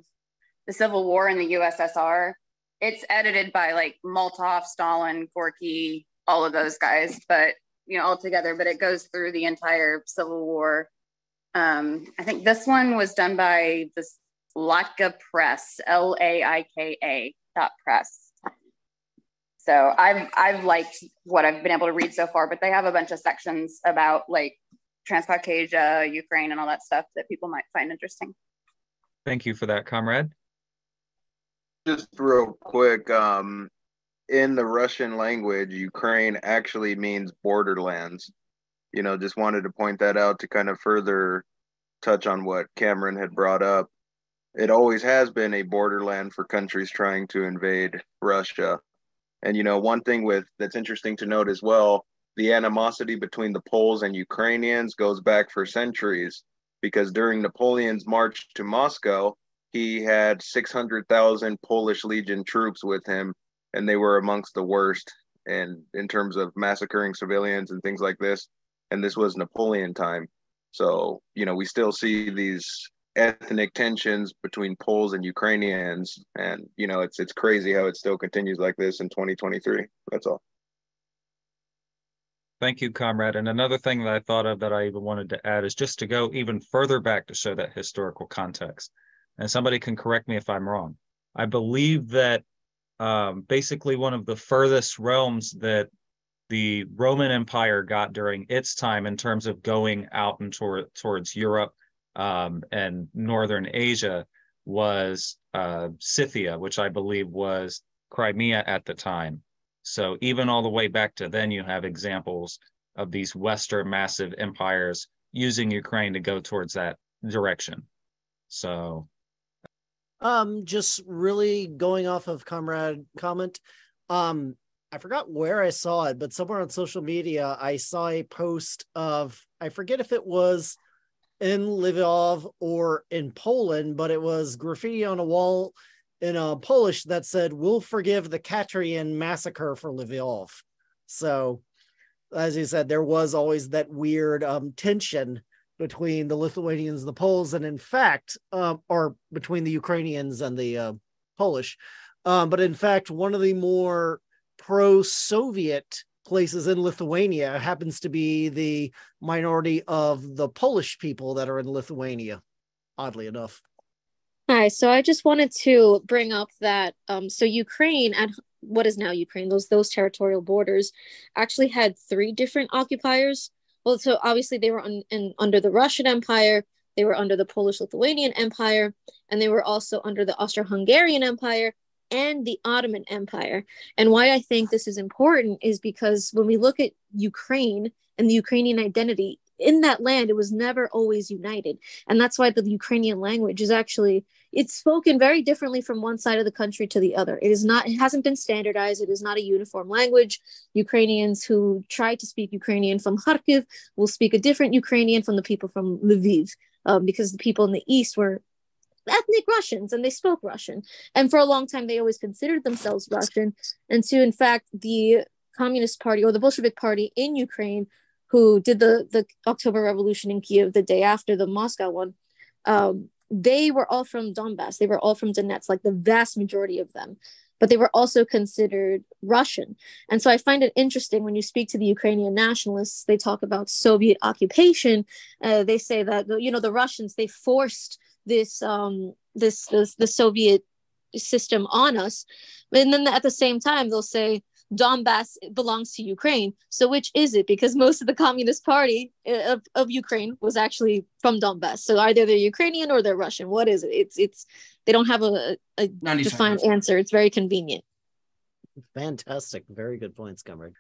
the Civil War in the USSR. It's edited by like Molotov, Stalin, Gorky, all of those guys, but you know, all together, but it goes through the entire Civil War. Um, I think this one was done by this Laika Press, L A I K A dot press. So I've I've liked what I've been able to read so far, but they have a bunch of sections about like Transcaucasia, Ukraine, and all that stuff that people might find interesting. Thank you for that, comrade. Just real quick, um, in the Russian language, Ukraine actually means borderlands. You know, just wanted to point that out to kind of further touch on what Cameron had brought up. It always has been a borderland for countries trying to invade Russia. And you know, one thing with that's interesting to note as well, the animosity between the Poles and Ukrainians goes back for centuries because during Napoleon's march to Moscow, he had 600,000 Polish Legion troops with him and they were amongst the worst and in terms of massacring civilians and things like this and this was Napoleon time. So, you know, we still see these ethnic tensions between Poles and Ukrainians, and you know it's it's crazy how it still continues like this in 2023. That's all. Thank you, comrade. And another thing that I thought of that I even wanted to add is just to go even further back to show that historical context. And somebody can correct me if I'm wrong. I believe that um, basically one of the furthest realms that the Roman Empire got during its time in terms of going out and toward, towards Europe um, and northern Asia was uh, Scythia, which I believe was Crimea at the time. So even all the way back to then, you have examples of these Western massive empires using Ukraine to go towards that direction. So, um, just really going off of comrade comment, um, I forgot where I saw it, but somewhere on social media, I saw a post of I forget if it was in Lvov or in Poland, but it was graffiti on a wall in uh, Polish that said, We'll forgive the Katrian massacre for Lvov. So, as you said, there was always that weird um, tension between the Lithuanians and the Poles, and in fact, um, or between the Ukrainians and the uh, Polish. Um, but in fact, one of the more pro-Soviet places in Lithuania happens to be the minority of the Polish people that are in Lithuania, oddly enough. Hi, so I just wanted to bring up that um, so Ukraine at what is now Ukraine, those those territorial borders, actually had three different occupiers. Well, so obviously they were un, in, under the Russian Empire, they were under the Polish-Lithuanian Empire, and they were also under the Austro-Hungarian Empire and the Ottoman Empire. And why I think this is important is because when we look at Ukraine and the Ukrainian identity, in that land it was never always united and that's why the ukrainian language is actually it's spoken very differently from one side of the country to the other it is not it hasn't been standardized it is not a uniform language ukrainians who try to speak ukrainian from kharkiv will speak a different ukrainian from the people from lviv um, because the people in the east were ethnic Russians and they spoke Russian. And for a long time, they always considered themselves Russian. And so, in fact, the Communist Party or the Bolshevik Party in Ukraine, who did the, the October Revolution in Kiev the day after the Moscow one, um, they were all from Donbass. They were all from Donetsk, like the vast majority of them. But they were also considered Russian. And so I find it interesting when you speak to the Ukrainian nationalists, they talk about Soviet occupation. Uh, they say that, you know, the Russians, they forced this um this this the Soviet system on us. And then at the same time they'll say Donbass belongs to Ukraine. So which is it? Because most of the Communist Party uh, of, of Ukraine was actually from Donbass. So either they're Ukrainian or they're Russian. What is it? It's it's they don't have a, a defined answer. It's very convenient. Fantastic. Very good points, comrade.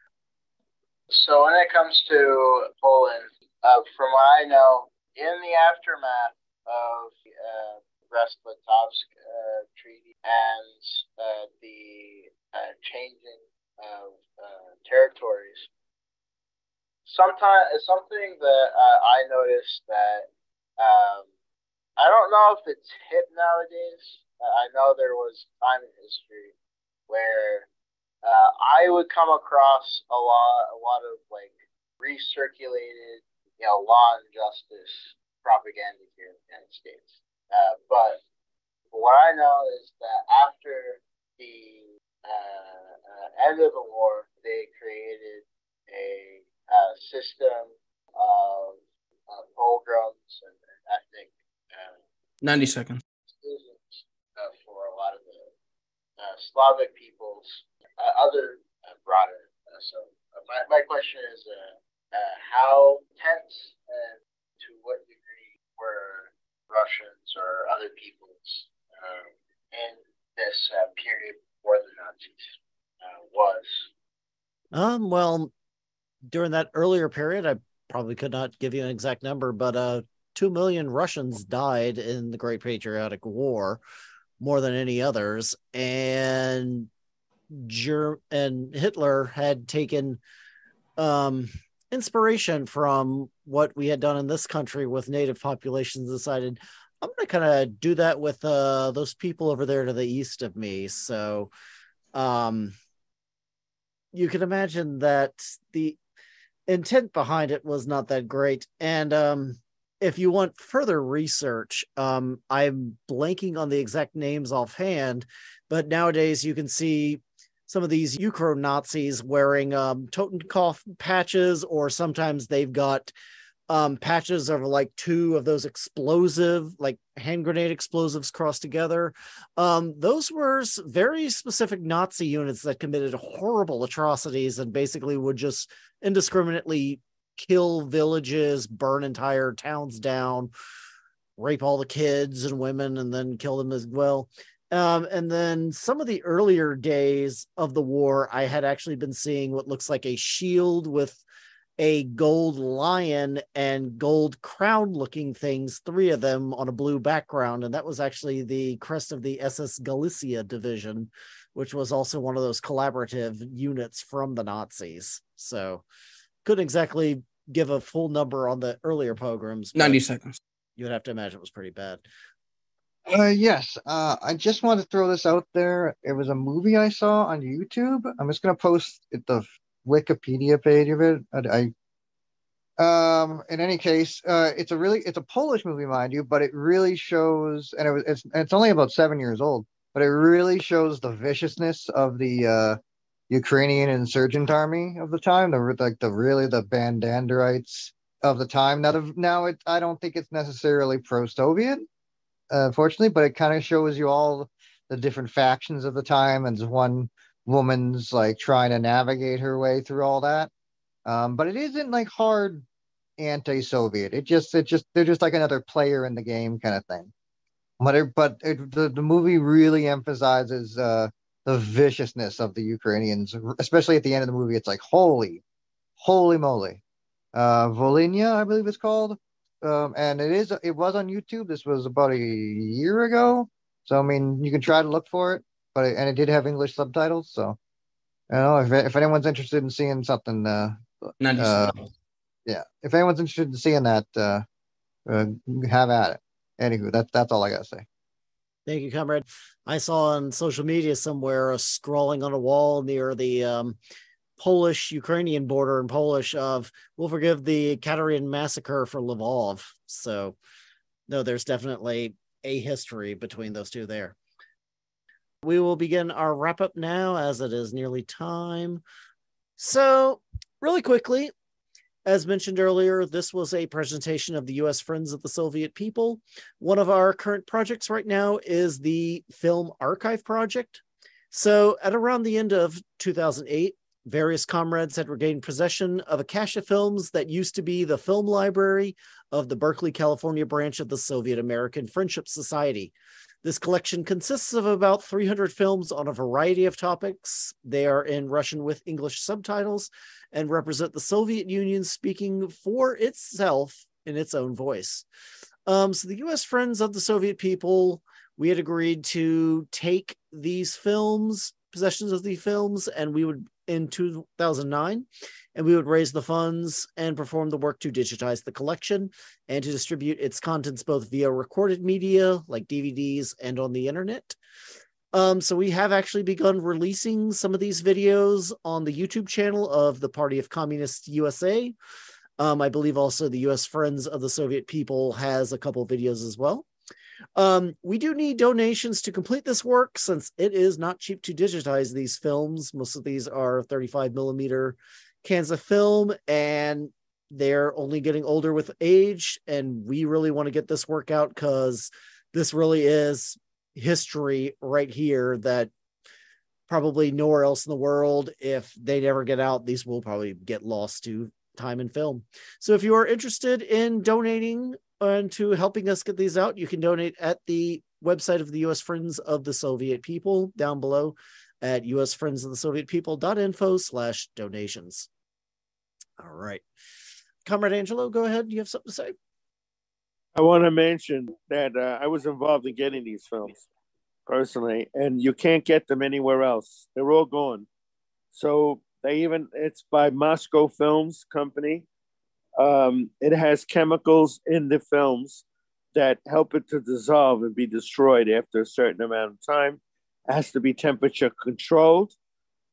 So when it comes to Poland, uh, from what I know, in the aftermath of uh, Brest-Litovsk uh, Treaty and uh, the uh, changing uh, territories. Sometimes something that uh, I noticed that um, I don't know if it's hip nowadays. I know there was time in history where I would come across a lot, a lot of like recirculated, you know, law and justice propaganda here in the United States. Uh, but what I know is that after the uh, uh, end of the war, they created a, a system of pogroms and, and ethnic. Uh, 90 seconds. Uh, for a lot of the uh, Slavic peoples, other broader. so my, my question is how tense and to what degree were Russians or other peoples um, in this uh, period before the Nazis uh, was? Um, well, during that earlier period, I probably could not give you an exact number, but uh, two million Russians died in the Great Patriotic War, more than any others, and Ger- and Hitler had taken um inspiration from what we had done in this country with native populations decided i'm to kind of do that with uh, those people over there to the east of me so um, you can imagine that the intent behind it was not that great and um, if you want further research um, i'm blanking on the exact names offhand but nowadays you can see some of these Ukro Nazis wearing um, Totenkopf patches, or sometimes they've got um, patches of like two of those explosive, like hand grenade explosives crossed together. Um, those were very specific Nazi units that committed horrible atrocities and basically would just indiscriminately kill villages, burn entire towns down, rape all the kids and women, and then kill them as well. Um, and then some of the earlier days of the war, I had actually been seeing what looks like a shield with a gold lion and gold crown looking things, three of them on a blue background. And that was actually the crest of the SS Galicia division, which was also one of those collaborative units from the Nazis. So couldn't exactly give a full number on the earlier pogroms. 90 seconds. You would have to imagine it was pretty bad. Uh, yes. Uh, I just want to throw this out there. It was a movie I saw on YouTube. I'm just gonna post it, the Wikipedia page of it. I, I um, in any case, uh, it's a really it's a Polish movie, mind you, but it really shows, and it was it's it's only about seven years old, but it really shows the viciousness of the uh, Ukrainian insurgent army of the time, the like the really the bandanderites of the time. That of now, it I don't think it's necessarily pro-Soviet, unfortunately, but it kind of shows you all the different factions of the time, and one woman's like trying to navigate her way through all that. Um, but it isn't like hard anti-Soviet. It just it just they're just like another player in the game kind of thing. But it, but it, the the movie really emphasizes uh, the viciousness of the Ukrainians, especially at the end of the movie. It's like holy, holy moly, uh, Volhynia, I believe it's called, um, and it is it was on YouTube. This was about a year ago, so I mean you can try to look for it, but it, and it did have English subtitles. So I don't know if if anyone's interested in seeing something. Uh, uh, yeah, if anyone's interested in seeing that, uh, uh, have at it. Anywho, that's that's all I gotta say. Thank you, comrade. I saw on social media somewhere a scrawling on a wall near the um, Polish Ukrainian border in Polish of "We'll forgive the Katyn massacre for Lvov." So, no, there's definitely a history between those two there. We will begin our wrap up now as it is nearly time. So, really quickly, as mentioned earlier, this was a presentation of the U.S. Friends of the Soviet People. One of our current projects right now is the Film Archive Project. So, at around the end of 2008, various comrades had regained possession of a cache of films that used to be the film library of the Berkeley, California branch of the Soviet American Friendship Society. This collection consists of about 300 films on a variety of topics. They are in Russian with English subtitles and represent the Soviet Union speaking for itself in its own voice. Um, so, the US Friends of the Soviet People, we had agreed to take these films, possessions of the films, and we would in 2009 and we would raise the funds and perform the work to digitize the collection and to distribute its contents both via recorded media like DVDs and on the internet. Um, so we have actually begun releasing some of these videos on the YouTube channel of the Party of Communist USA. Um, I believe also the US Friends of the Soviet People has a couple videos as well. Um, we do need donations to complete this work since it is not cheap to digitize these films. Most of these are 35 millimeter cans of film and they're only getting older with age. And we really want to get this work out because this really is history right here that probably nowhere else in the world. If they never get out, these will probably get lost to time and film. So if you are interested in donating and to helping us get these out, you can donate at the website of the U.S. Friends of the Soviet People down below at U.S. Friends of the Soviet People.info slash donations. All right. Comrade Angelo, go ahead. You have something to say? I want to mention that uh, I was involved in getting these films personally, and you can't get them anywhere else. They're all gone. So they even, it's by Moscow Films Company um, it has chemicals in the films that help it to dissolve and be destroyed after a certain amount of time. It has to be temperature controlled,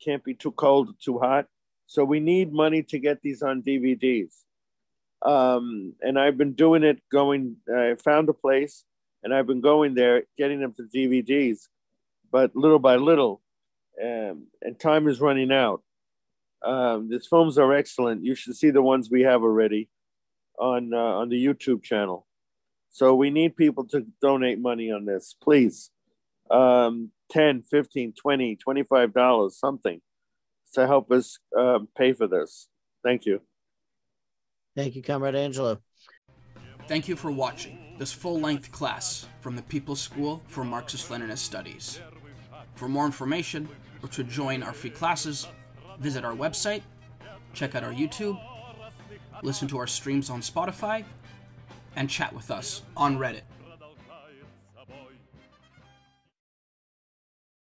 can't be too cold or too hot. So we need money to get these on DVDs. Um, and I've been doing it going, I found a place and I've been going there, getting them to DVDs, but little by little. Um, and time is running out. Um, these films are excellent. You should see the ones we have already on uh, on the YouTube channel. So we need people to donate money on this, please. Um, 10, 15, 20, 25 dollars, something to help us um, pay for this. Thank you. Thank you, Comrade Angelo. Thank you for watching this full-length class from the People's School for Marxist-Leninist Studies. For more information or to join our free classes, visit our website, check out our YouTube, listen to our streams on Spotify, and chat with us on Reddit.